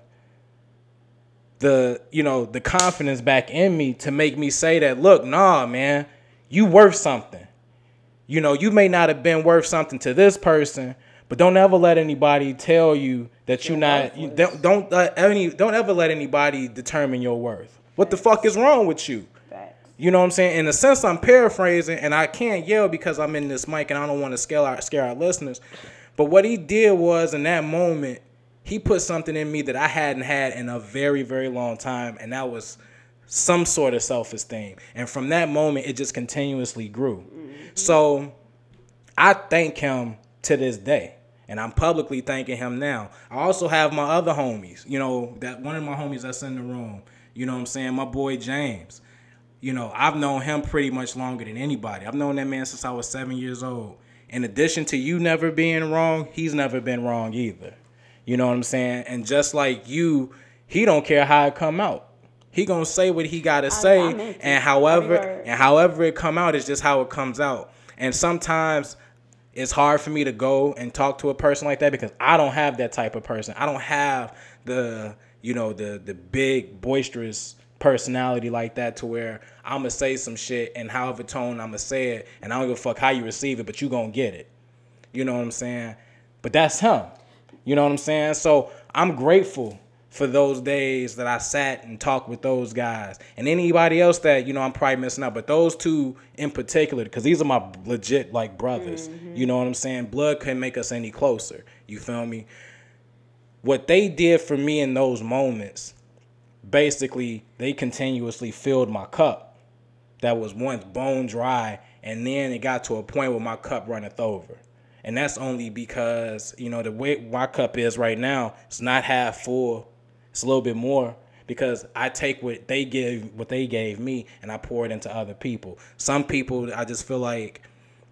the, you know, the confidence back in me to make me say that, look, nah, man, you worth something. You know, you may not have been worth something to this person, but don't ever let anybody tell you that you're not. You, don't don't uh, any don't ever let anybody determine your worth. What the fuck is wrong with you? You know what I'm saying? In a sense, I'm paraphrasing, and I can't yell because I'm in this mic, and I don't want to scare our scare our listeners. But what he did was, in that moment, he put something in me that I hadn't had in a very very long time, and that was some sort of self esteem. And from that moment, it just continuously grew. Mm-hmm. So I thank him to this day. And I'm publicly thanking him now. I also have my other homies, you know, that one of my homies that's in the room, you know what I'm saying? My boy James. You know, I've known him pretty much longer than anybody. I've known that man since I was seven years old. In addition to you never being wrong, he's never been wrong either. You know what I'm saying? And just like you, he don't care how it come out. He gonna say what he gotta say, and however and however it come out is just how it comes out. And sometimes it's hard for me to go and talk to a person like that because I don't have that type of person. I don't have the you know the the big boisterous personality like that to where I'm gonna say some shit and however tone I'm gonna say it and I don't give a fuck how you receive it, but you gonna get it. You know what I'm saying? But that's him. You know what I'm saying? So I'm grateful for those days that I sat and talked with those guys and anybody else that you know I'm probably missing out, but those two in particular because these are my legit like brothers. Mm-hmm. You know what I'm saying? Blood can make us any closer. You feel me? What they did for me in those moments, basically, they continuously filled my cup that was once bone dry, and then it got to a point where my cup runneth over. And that's only because, you know, the way my cup is right now, it's not half full. It's a little bit more because I take what they give what they gave me and I pour it into other people. Some people I just feel like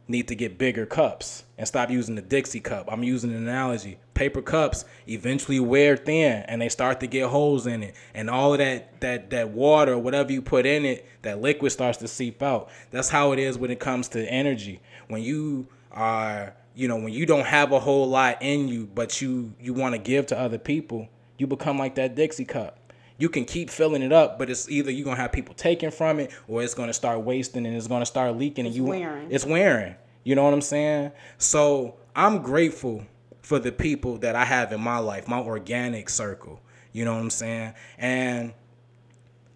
need to get bigger cups and stop using the Dixie cup. I'm using an analogy. Paper cups eventually wear thin and they start to get holes in it. And all of that that that water, whatever you put in it, that liquid starts to seep out. That's how it is when it comes to energy. When you are, you know, when you don't have a whole lot in you, but you you want to give to other people, you become like that Dixie cup you can keep filling it up, but it's either you're gonna have people taking from it or it's gonna start wasting and it's gonna start leaking It's and you wearing. it's wearing. You know what I'm saying? So I'm grateful for the people that I have in my life, my organic circle. You know what I'm saying? And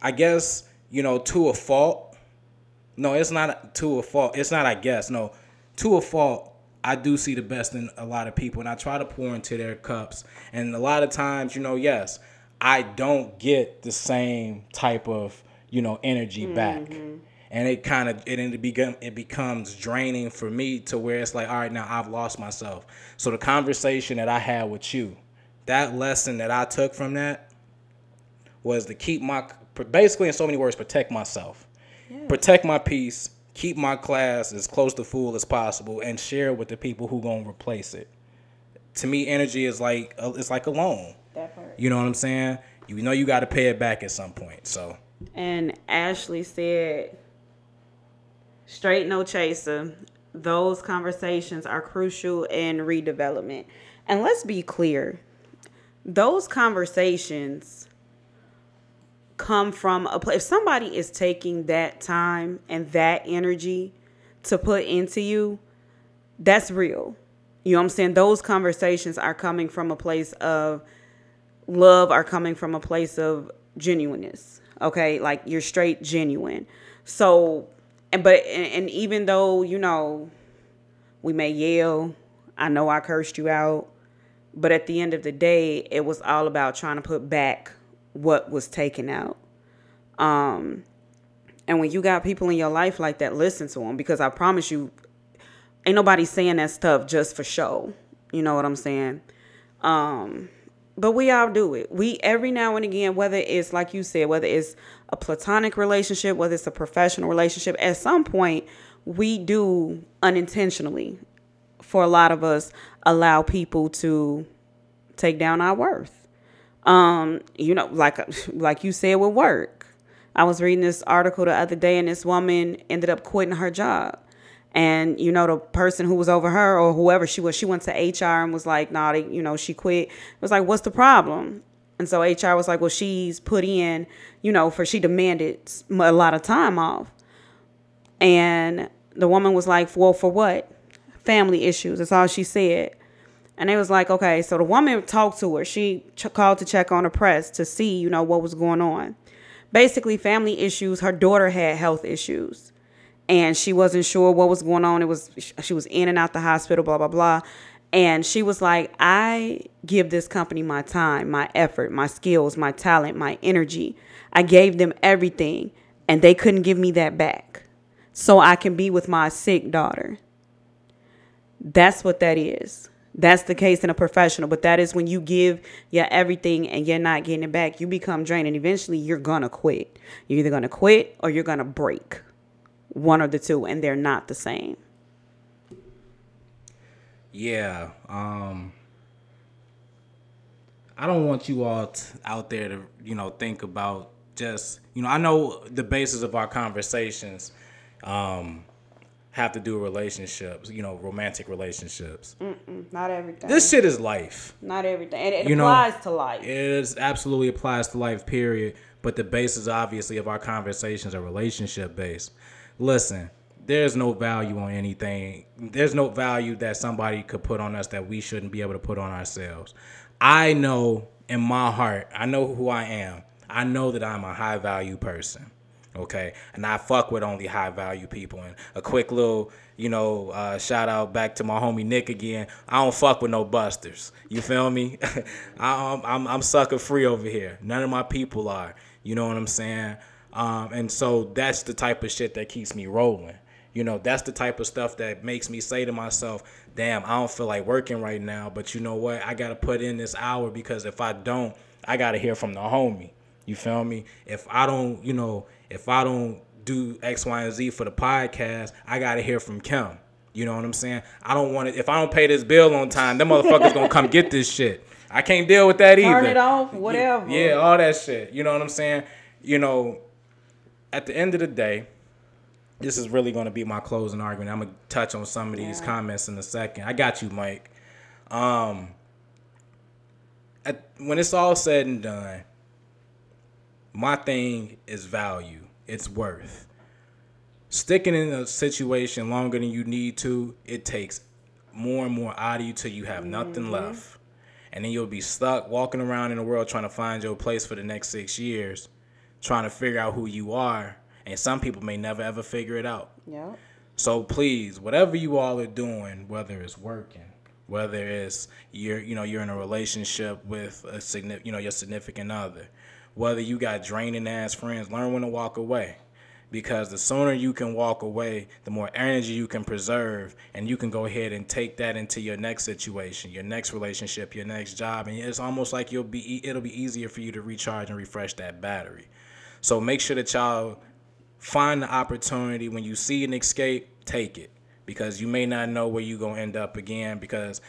I guess, you know, to a fault. No, it's not to a fault. It's not I guess. No, to a fault. I do see the best in a lot of people and I try to pour into their cups. And a lot of times, you know, yes, I don't get the same type of, you know, energy back. Mm-hmm. And it kind of it it become it becomes draining for me to where it's like, all right, now I've lost myself. So the conversation that I had with you, that lesson that I took from that was to keep my basically in so many words protect myself. Protect my peace keep my class as close to full as possible and share with the people who gonna replace it. To me energy is like a, it's like a loan. You know what i'm saying? You know you got to pay it back at some point so. And Ashley said, straight no chaser. Those conversations are crucial in redevelopment. And let's be clear those conversations come from a place. If somebody is taking that time and that energy to put into you, that's real. You know what I'm saying? Those conversations are coming from a place of love are coming from a place of genuineness okay like you're straight genuine so and but and, and even though you know we may yell i know i cursed you out but at the end of the day it was all about trying to put back what was taken out. Um and when you got people in your life like that listen to them because i promise you ain't nobody saying that stuff just for show. You know what i'm saying? Um but we all do it. We every now and again, whether it's like you said, whether it's a platonic relationship, whether it's a professional relationship, at some point we do unintentionally, for a lot of us, allow people to take down our worth. Um, you know, like like you said with work. I was reading this article the other day, and this woman ended up quitting her job. And you know the person who was over her or whoever she was, she went to HR and was like, "Nah, you know, she quit." It was like, "What's the problem?" And so HR was like, "Well, she's put in, you know, for she demanded a lot of time off." And the woman was like, "Well, for what? Family issues." That's all she said. And they was like, "Okay." So the woman talked to her. She ch- called to check on the press to see, you know, what was going on. Basically, family issues. Her daughter had health issues and she wasn't sure what was going on. It was she was in and out the hospital, blah blah blah. And she was like, I give this company my time, my effort, my skills, my talent, my energy. I gave them everything, and they couldn't give me that back. So I can be with my sick daughter. That's what that is. That's the case in a professional, but that is when you give your everything and you're not getting it back, you become drained, and eventually you're gonna quit. You're either gonna quit or you're gonna break one or the two and they're not the same yeah um i don't want you all t- out there to you know think about just you know i know the basis of our conversations um have to do with relationships you know romantic relationships Mm. not everything this shit is life not everything and it You know, applies to life It is absolutely applies to life, period. But the basis, obviously, of our conversations are relationship based. Listen, there's no value on anything. There's no value that somebody could put on us that we shouldn't be able to put on ourselves. I know in my heart, I know who I am. I know that I'm a high value person. Okay, and I fuck with only high value people. And a quick little, you know, uh, shout out back to my homie Nick again. I don't fuck with no busters. You feel me? I, I'm, I'm I'm sucker free over here. None of my people are. You know what I'm saying? Um, and so that's the type of shit that keeps me rolling. You know, that's the type of stuff that makes me say to myself, damn, I don't feel like working right now, but you know what? I got to put in this hour because if I don't, I got to hear from the homie. You feel me? If I don't, you know, if I don't do X, Y, and Z for the podcast, I got to hear from Kim. You know what I'm saying? I don't want to, if I don't pay this bill on time, them motherfuckers going to come get this shit. I can't deal with that Turn either. Turn it off, whatever. Yeah, all that shit. You know what I'm saying? You know, at the end of the day, this is really going to be my closing argument. I'm gonna touch on some of these yeah. comments in a second. I got you, Mike. Um, at, when it's all said and done, my thing is value. It's worth. Sticking in a situation longer than you need to, it takes more and more out of you till you have mm-hmm. nothing left. And then you'll be stuck walking around in the world trying to find your place for the next six years, trying to figure out who you are and some people may never ever figure it out. Yeah. So please, whatever you all are doing, whether it's working, whether it's you're you know you're in a relationship with a significant you know your significant other, whether you got draining ass friends, learn when to walk away. Because the sooner you can walk away, the more energy you can preserve, and you can go ahead and take that into your next situation, your next relationship, your next job, and it's almost like you'll be it'll be easier for you to recharge and refresh that battery. So make sure that y'all find the opportunity when you see an escape, take it because you may not know where you're going to end up again because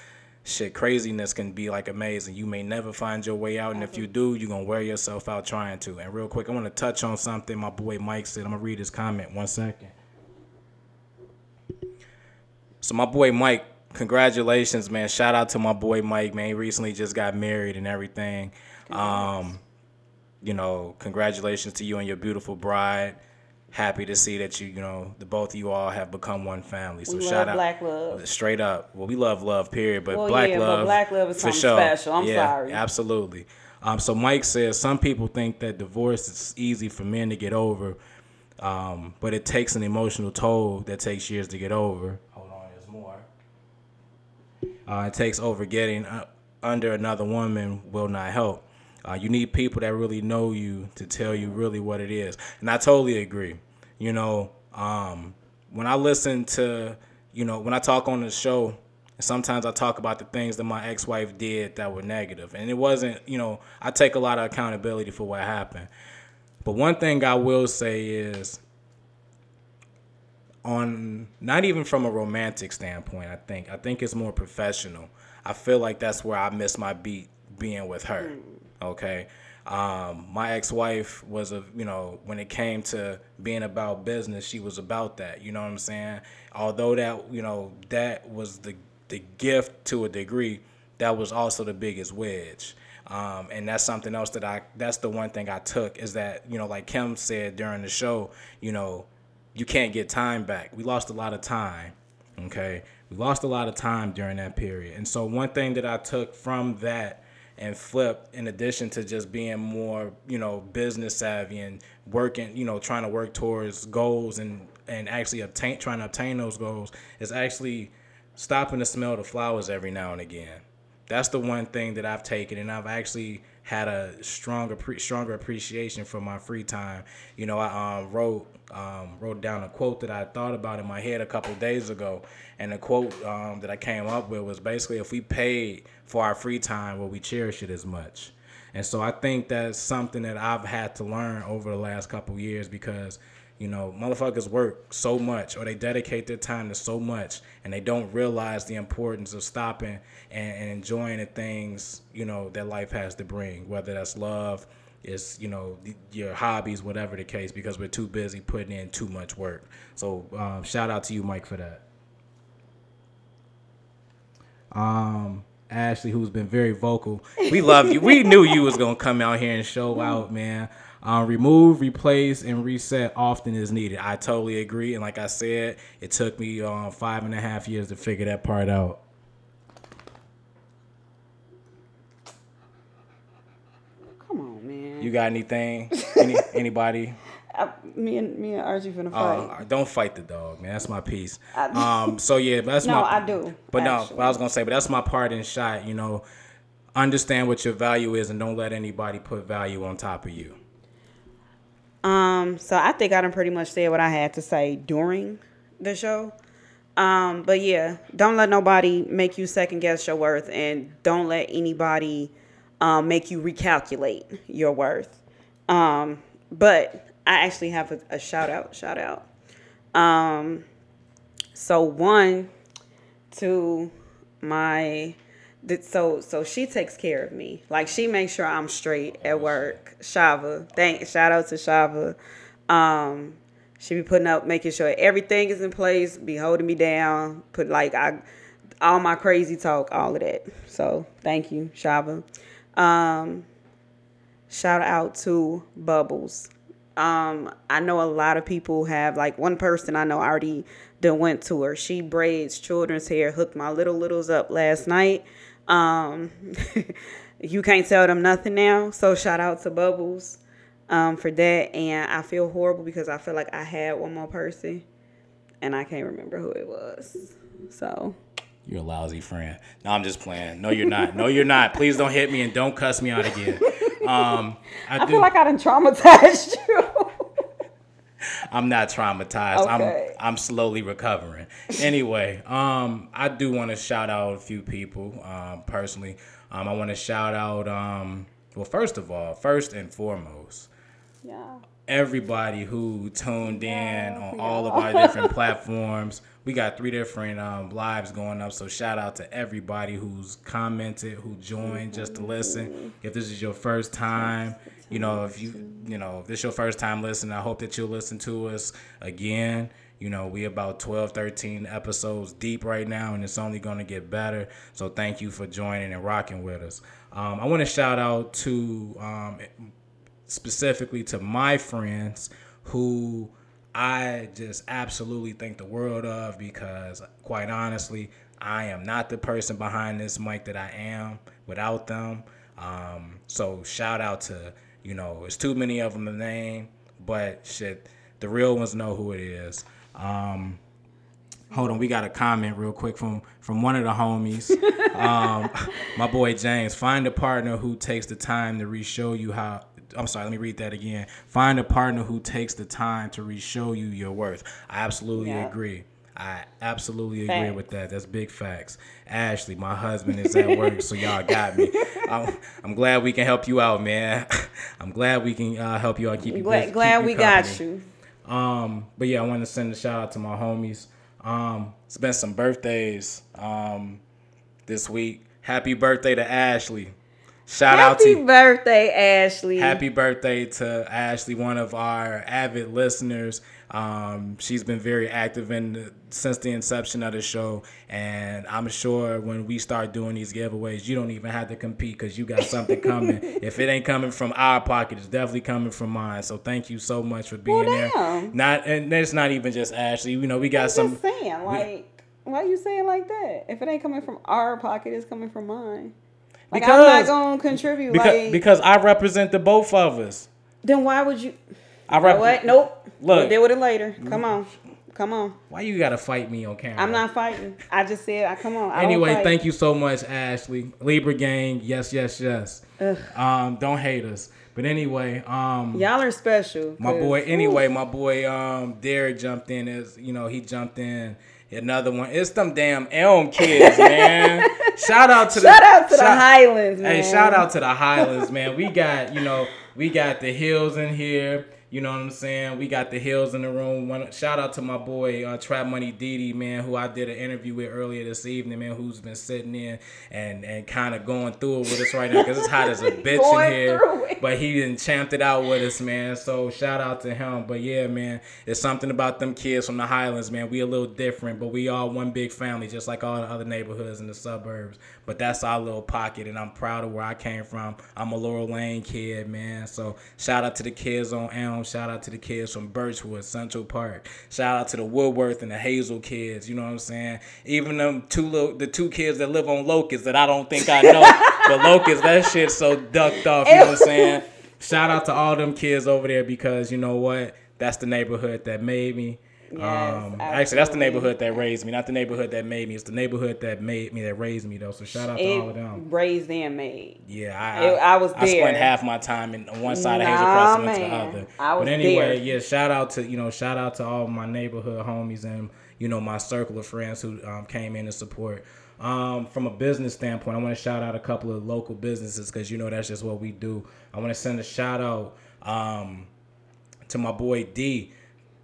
shit craziness can be like amazing. You may never find your way out and if you do, you're going to wear yourself out trying to. And real quick, I want to touch on something my boy Mike said. I'm going to read his comment one second. So my boy Mike, congratulations, man. Shout out to my boy Mike, man. He recently just got married and everything. Um, you know, congratulations to you and your beautiful bride happy to see that you, you know, the both of you all have become one family. So we shout out, Black Love. Straight up, well, we love love, period. But well, Black yeah, Love, but Black Love is for sure. special. I'm yeah, sorry. Absolutely. Um, so Mike says some people think that divorce is easy for men to get over, um, but it takes an emotional toll that takes years to get over. Hold on, there's more. Uh, it takes over getting uh, under another woman will not help. Uh, you need people that really know you to tell you really what it is. And I totally agree. You know, um, when I listen to, you know, when I talk on the show, sometimes I talk about the things that my ex wife did that were. And it wasn't, you know, I take a lot of accountability for what happened. But one thing I will say is, on not even from a romantic standpoint, I think I think it's more professional. I feel like that's where I miss my beat being with her. Hmm. Okay. Um, my ex-wife was a, you know, when it came to being about business, she was about that. You know what I'm saying? Although that, you know, that was the the gift to a degree, that was also the biggest wedge. Um, and that's something else that I, that's the one thing I took is that, you know, like Kim said during the show, you know, you can't get time back. We lost a lot of time. Okay. We lost a lot of time during that period. And so one thing that I took from that and flip in addition to just being more you know business savvy and working you know trying to work towards goals and and actually obtain trying to obtain those goals is actually stopping to smell the flowers every now and again. That's the one thing that I've taken and I've actually had a stronger stronger appreciation for my free time. You know I um, wrote um, wrote down a quote that I thought about in my head a couple days ago and the quote um, that I came up with was basically if we paid for our free time, will we cherish it as much? And so I think that's something that I've had to learn over the last couple years because, you know, motherfuckers work so much or they dedicate their time to so much and they don't realize the importance of stopping and, and enjoying the things, you know, that life has to bring, whether that's love, is you know your hobbies, whatever the case, because we're too busy putting in too much work. So um, shout out to you, Mike, for that. Um, Ashley, who's been very vocal. We love you. We knew you was gonna come out here and show out, man. Um, remove, replace, and reset often is needed. I totally agree. And like I said, it took me um, five and a half years to figure that part out. Come on, man. You got anything? Any, anybody? I, me and me and Archie finna uh, fight. Uh, don't fight the dog, man. That's my piece. um. So yeah, that's no, my. No, I do. But actually. no, I was gonna say, but that's my part in shot. You know, understand what your value is, and don't let anybody put value on top of you. Um. So I think I done pretty much said what I had to say during the show. Um, but yeah, don't let nobody make you second guess your worth, and don't let anybody um, make you recalculate your worth. Um, but I actually have a, a shout out. Shout out. Um, so one to my so so she takes care of me. Like she makes sure I'm straight at work. Shava, thank shout out to Shava. Um, she be putting up, making sure everything is in place, be holding me down, put like I all my crazy talk, all of that. So thank you, Shava. Um, shout out to Bubbles. Um, I know a lot of people have like one person I know already done went to her. She braids children's hair, hooked my little littles up last night. Um, you can't tell them nothing now. So shout out to Bubbles um, for that. And I feel horrible because I feel like I had one more person and I can't remember who it was. So. You're a lousy friend. No, I'm just playing. No, you're not. No, you're not. Please don't hit me and don't cuss me out again. Um, I, I feel like I done traumatized you. I'm not traumatized. Okay. I'm I'm slowly recovering. Anyway, um, I do want to shout out a few people um, personally. Um, I want to shout out. Um, well, first of all, first and foremost, yeah. Everybody who tuned in on all of our different platforms. We got three different um, lives going up, so shout out to everybody who's commented, who joined just to listen. If this is your first time, you know, if you you know, if this is your first time listening, I hope that you'll listen to us again. You know, we about 12, 13 episodes deep right now, and it's only going to get better. So thank you for joining and rocking with us. Um, I want to shout out to um, specifically to my friends who I just absolutely think the world of because, quite honestly, I am not the person behind this mic that I am without them. Um, so shout out to you know, it's too many of them to name, but shit, the real ones know who it is. Um, hold on, we got a comment real quick from from one of the homies. um, my boy James, find a partner who takes the time to re-show you how. I'm sorry, let me read that again. Find a partner who takes the time to re-show you your worth. I absolutely yeah. agree. I absolutely agree with that. That's big facts. Ashley, my husband is at work, so y'all got me. I'm, I'm, glad we can help you out, man. I'm glad we can uh, help you out. Keep you glad, busy, glad we company. got you. Um, but yeah, I want to send a shout out to my homies. Um, it's been some birthdays um, this week. Happy birthday to Ashley. Shout Happy out to Happy birthday, Ashley. Happy birthday to Ashley, one of our avid listeners. Um, she's been very active in the, since the inception of the show, and I'm sure when we start doing these giveaways, you don't even have to compete because you got something coming. if it ain't coming from our pocket, it's definitely coming from mine. So thank you so much for being well, there. Not and it's not even just Ashley. You know, we got I'm some. Saying, like, we, why you saying like that? If it ain't coming from our pocket, it's coming from mine. Like because, I'm not gonna contribute. Because, like, because I represent the both of us. Then why would you? I rep- you know what? Nope. Look, we'll deal with it later. Come on. Come on. Why you gotta fight me on camera? I'm not fighting. I just said, I come on. I anyway, thank you so much, Ashley. Libra gang, yes, yes, yes. Ugh. Um, don't hate us. But anyway, um, y'all are special. My boy. Anyway, my boy, um, Derek jumped in as you know he jumped in. Another one. It's them damn Elm kids, man. shout out to shout the out to shout, the Highlands, man. Hey, shout out to the Highlands, man. We got you know we got the hills in here. You know what I'm saying? We got the hills in the room. One shout out to my boy uh, Trap Money Didi, man, who I did an interview with earlier this evening, man, who's been sitting in and and kind of going through it with us right now because it's hot as a bitch in here. But he didn't champed it out with us, man. So shout out to him. But yeah, man, it's something about them kids from the Highlands, man. We a little different, but we all one big family, just like all the other neighborhoods in the suburbs. But that's our little pocket, and I'm proud of where I came from. I'm a Laurel Lane kid, man. So shout out to the kids on Elm. Shout out to the kids from Birchwood, Central Park. Shout out to the Woodworth and the Hazel kids. You know what I'm saying? Even them two little, the two kids that live on Locust that I don't think I know. but Locust, that shit's so ducked off. You know what I'm saying? Shout out to all them kids over there because you know what? That's the neighborhood that made me. Yes, um, actually, that's the neighborhood that raised me, not the neighborhood that made me. It's the neighborhood that made me, that raised me, though. So shout out to all of them. Raised and made. Yeah, I, it, I, was there. I spent half my time in on one side nah, of Hazel Crest and the other. I was but anyway, there. yeah, shout out to you know, shout out to all my neighborhood homies and you know, my circle of friends who um, came in to support. Um, from a business standpoint, I want to shout out a couple of local businesses because you know that's just what we do. I want to send a shout out um, to my boy D.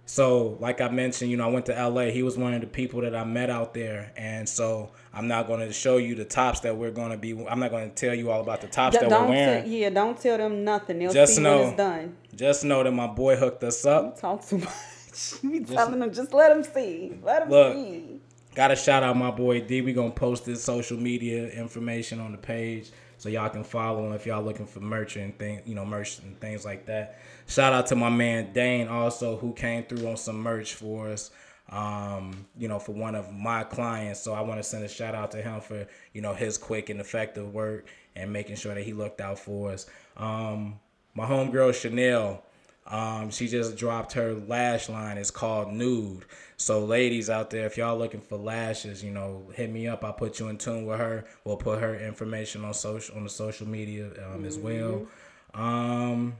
So, like I mentioned, you know, I went to LA. He was one of the people that I met out there, and so I'm not going to show you the tops that we're going to be. I'm not going to tell you all about the tops that don't we're wearing. Tell, yeah, don't tell them nothing. They'll Just see know- when it's done. Just know that my boy hooked us up. Talk too much. you be telling them, just let them see. Let them Look. see. Got to shout out my boy D. We gonna post his social media information on the page so y'all can follow him if y'all looking for merch and thing, you know, merch and things like that. Shout out to my man Dane also who came through on some merch for us. Um, you know, for one of my clients. So I want to send a shout out to him for, you know, his quick and effective work and making sure that he looked out for us. Um, my homegirl Chanel, um, she just dropped her lash line. It's called Nude. So, ladies out there, if y'all looking for lashes, you know, hit me up. I'll put you in tune with her. We'll put her information on social on the social media um, as well. Um,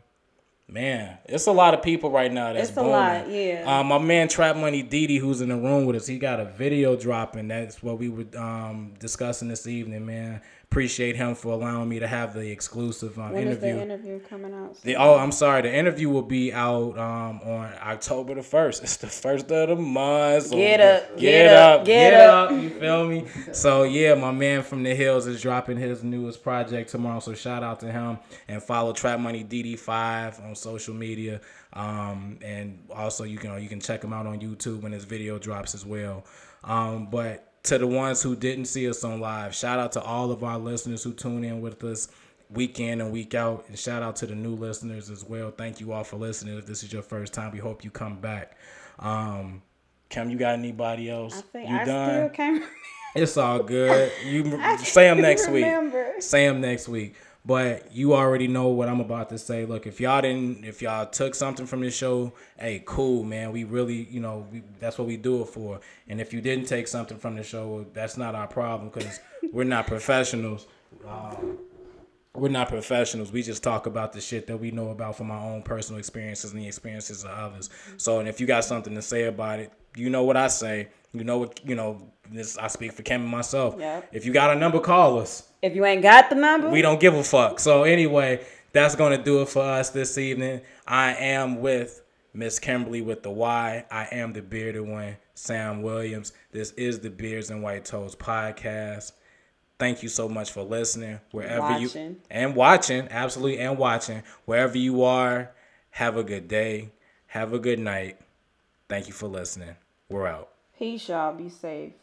man, it's a lot of people right now. That's It's a lot, yeah. Um, my man Trap Money Didi, who's in the room with us, he got a video dropping. That's what we were um, discussing this evening, man. Appreciate him for allowing me to have the exclusive um, When is interview. the interview coming out? The, oh, I'm sorry. The interview will be out um, on October the first. It's the first of the month. so Get up, get, get up, up, get, get up. up. You feel me? So yeah, my man from the hills is dropping his newest project tomorrow. So shout out to him and follow Trap Money DD5 on social media. Um, and also you can you can check him out on YouTube when his video drops as well. Um, but to the ones who didn't see us on live, shout out to all of our listeners who tune in with us week in and week out. And shout out to the new listeners as well. Thank you all for listening. If this is your first time, we hope you come back. Um, Cam, you got anybody else? I think you I done? It's all good. You say them next week. remember. Say them next week. But you already know what I'm about to say. Look, if y'all didn't, if y'all took something from this show, hey, cool, man. We really, you know, we, that's what we do it for. And if you didn't take something from the show, that's not our problem because we're not professionals. Um, we're not professionals. We just talk about the shit that we know about from our own personal experiences and the experiences of others. So, and if you got something to say about it, you know what I say. You know what you know. This I speak for Kim and myself. Yep. If you got a number, call us. If you ain't got the number, We don't give a fuck. So anyway, that's gonna do it for us this evening. I am with Miss Kymberly with the Y. I am the bearded one, Sam Williams. This is the Beards and White Toes podcast. Thank you so much for listening. Wherever you and watching, absolutely, and watching. Wherever you are, have a good day. Have a good night. Thank you for listening. We're out. Peace, y'all. Be safe.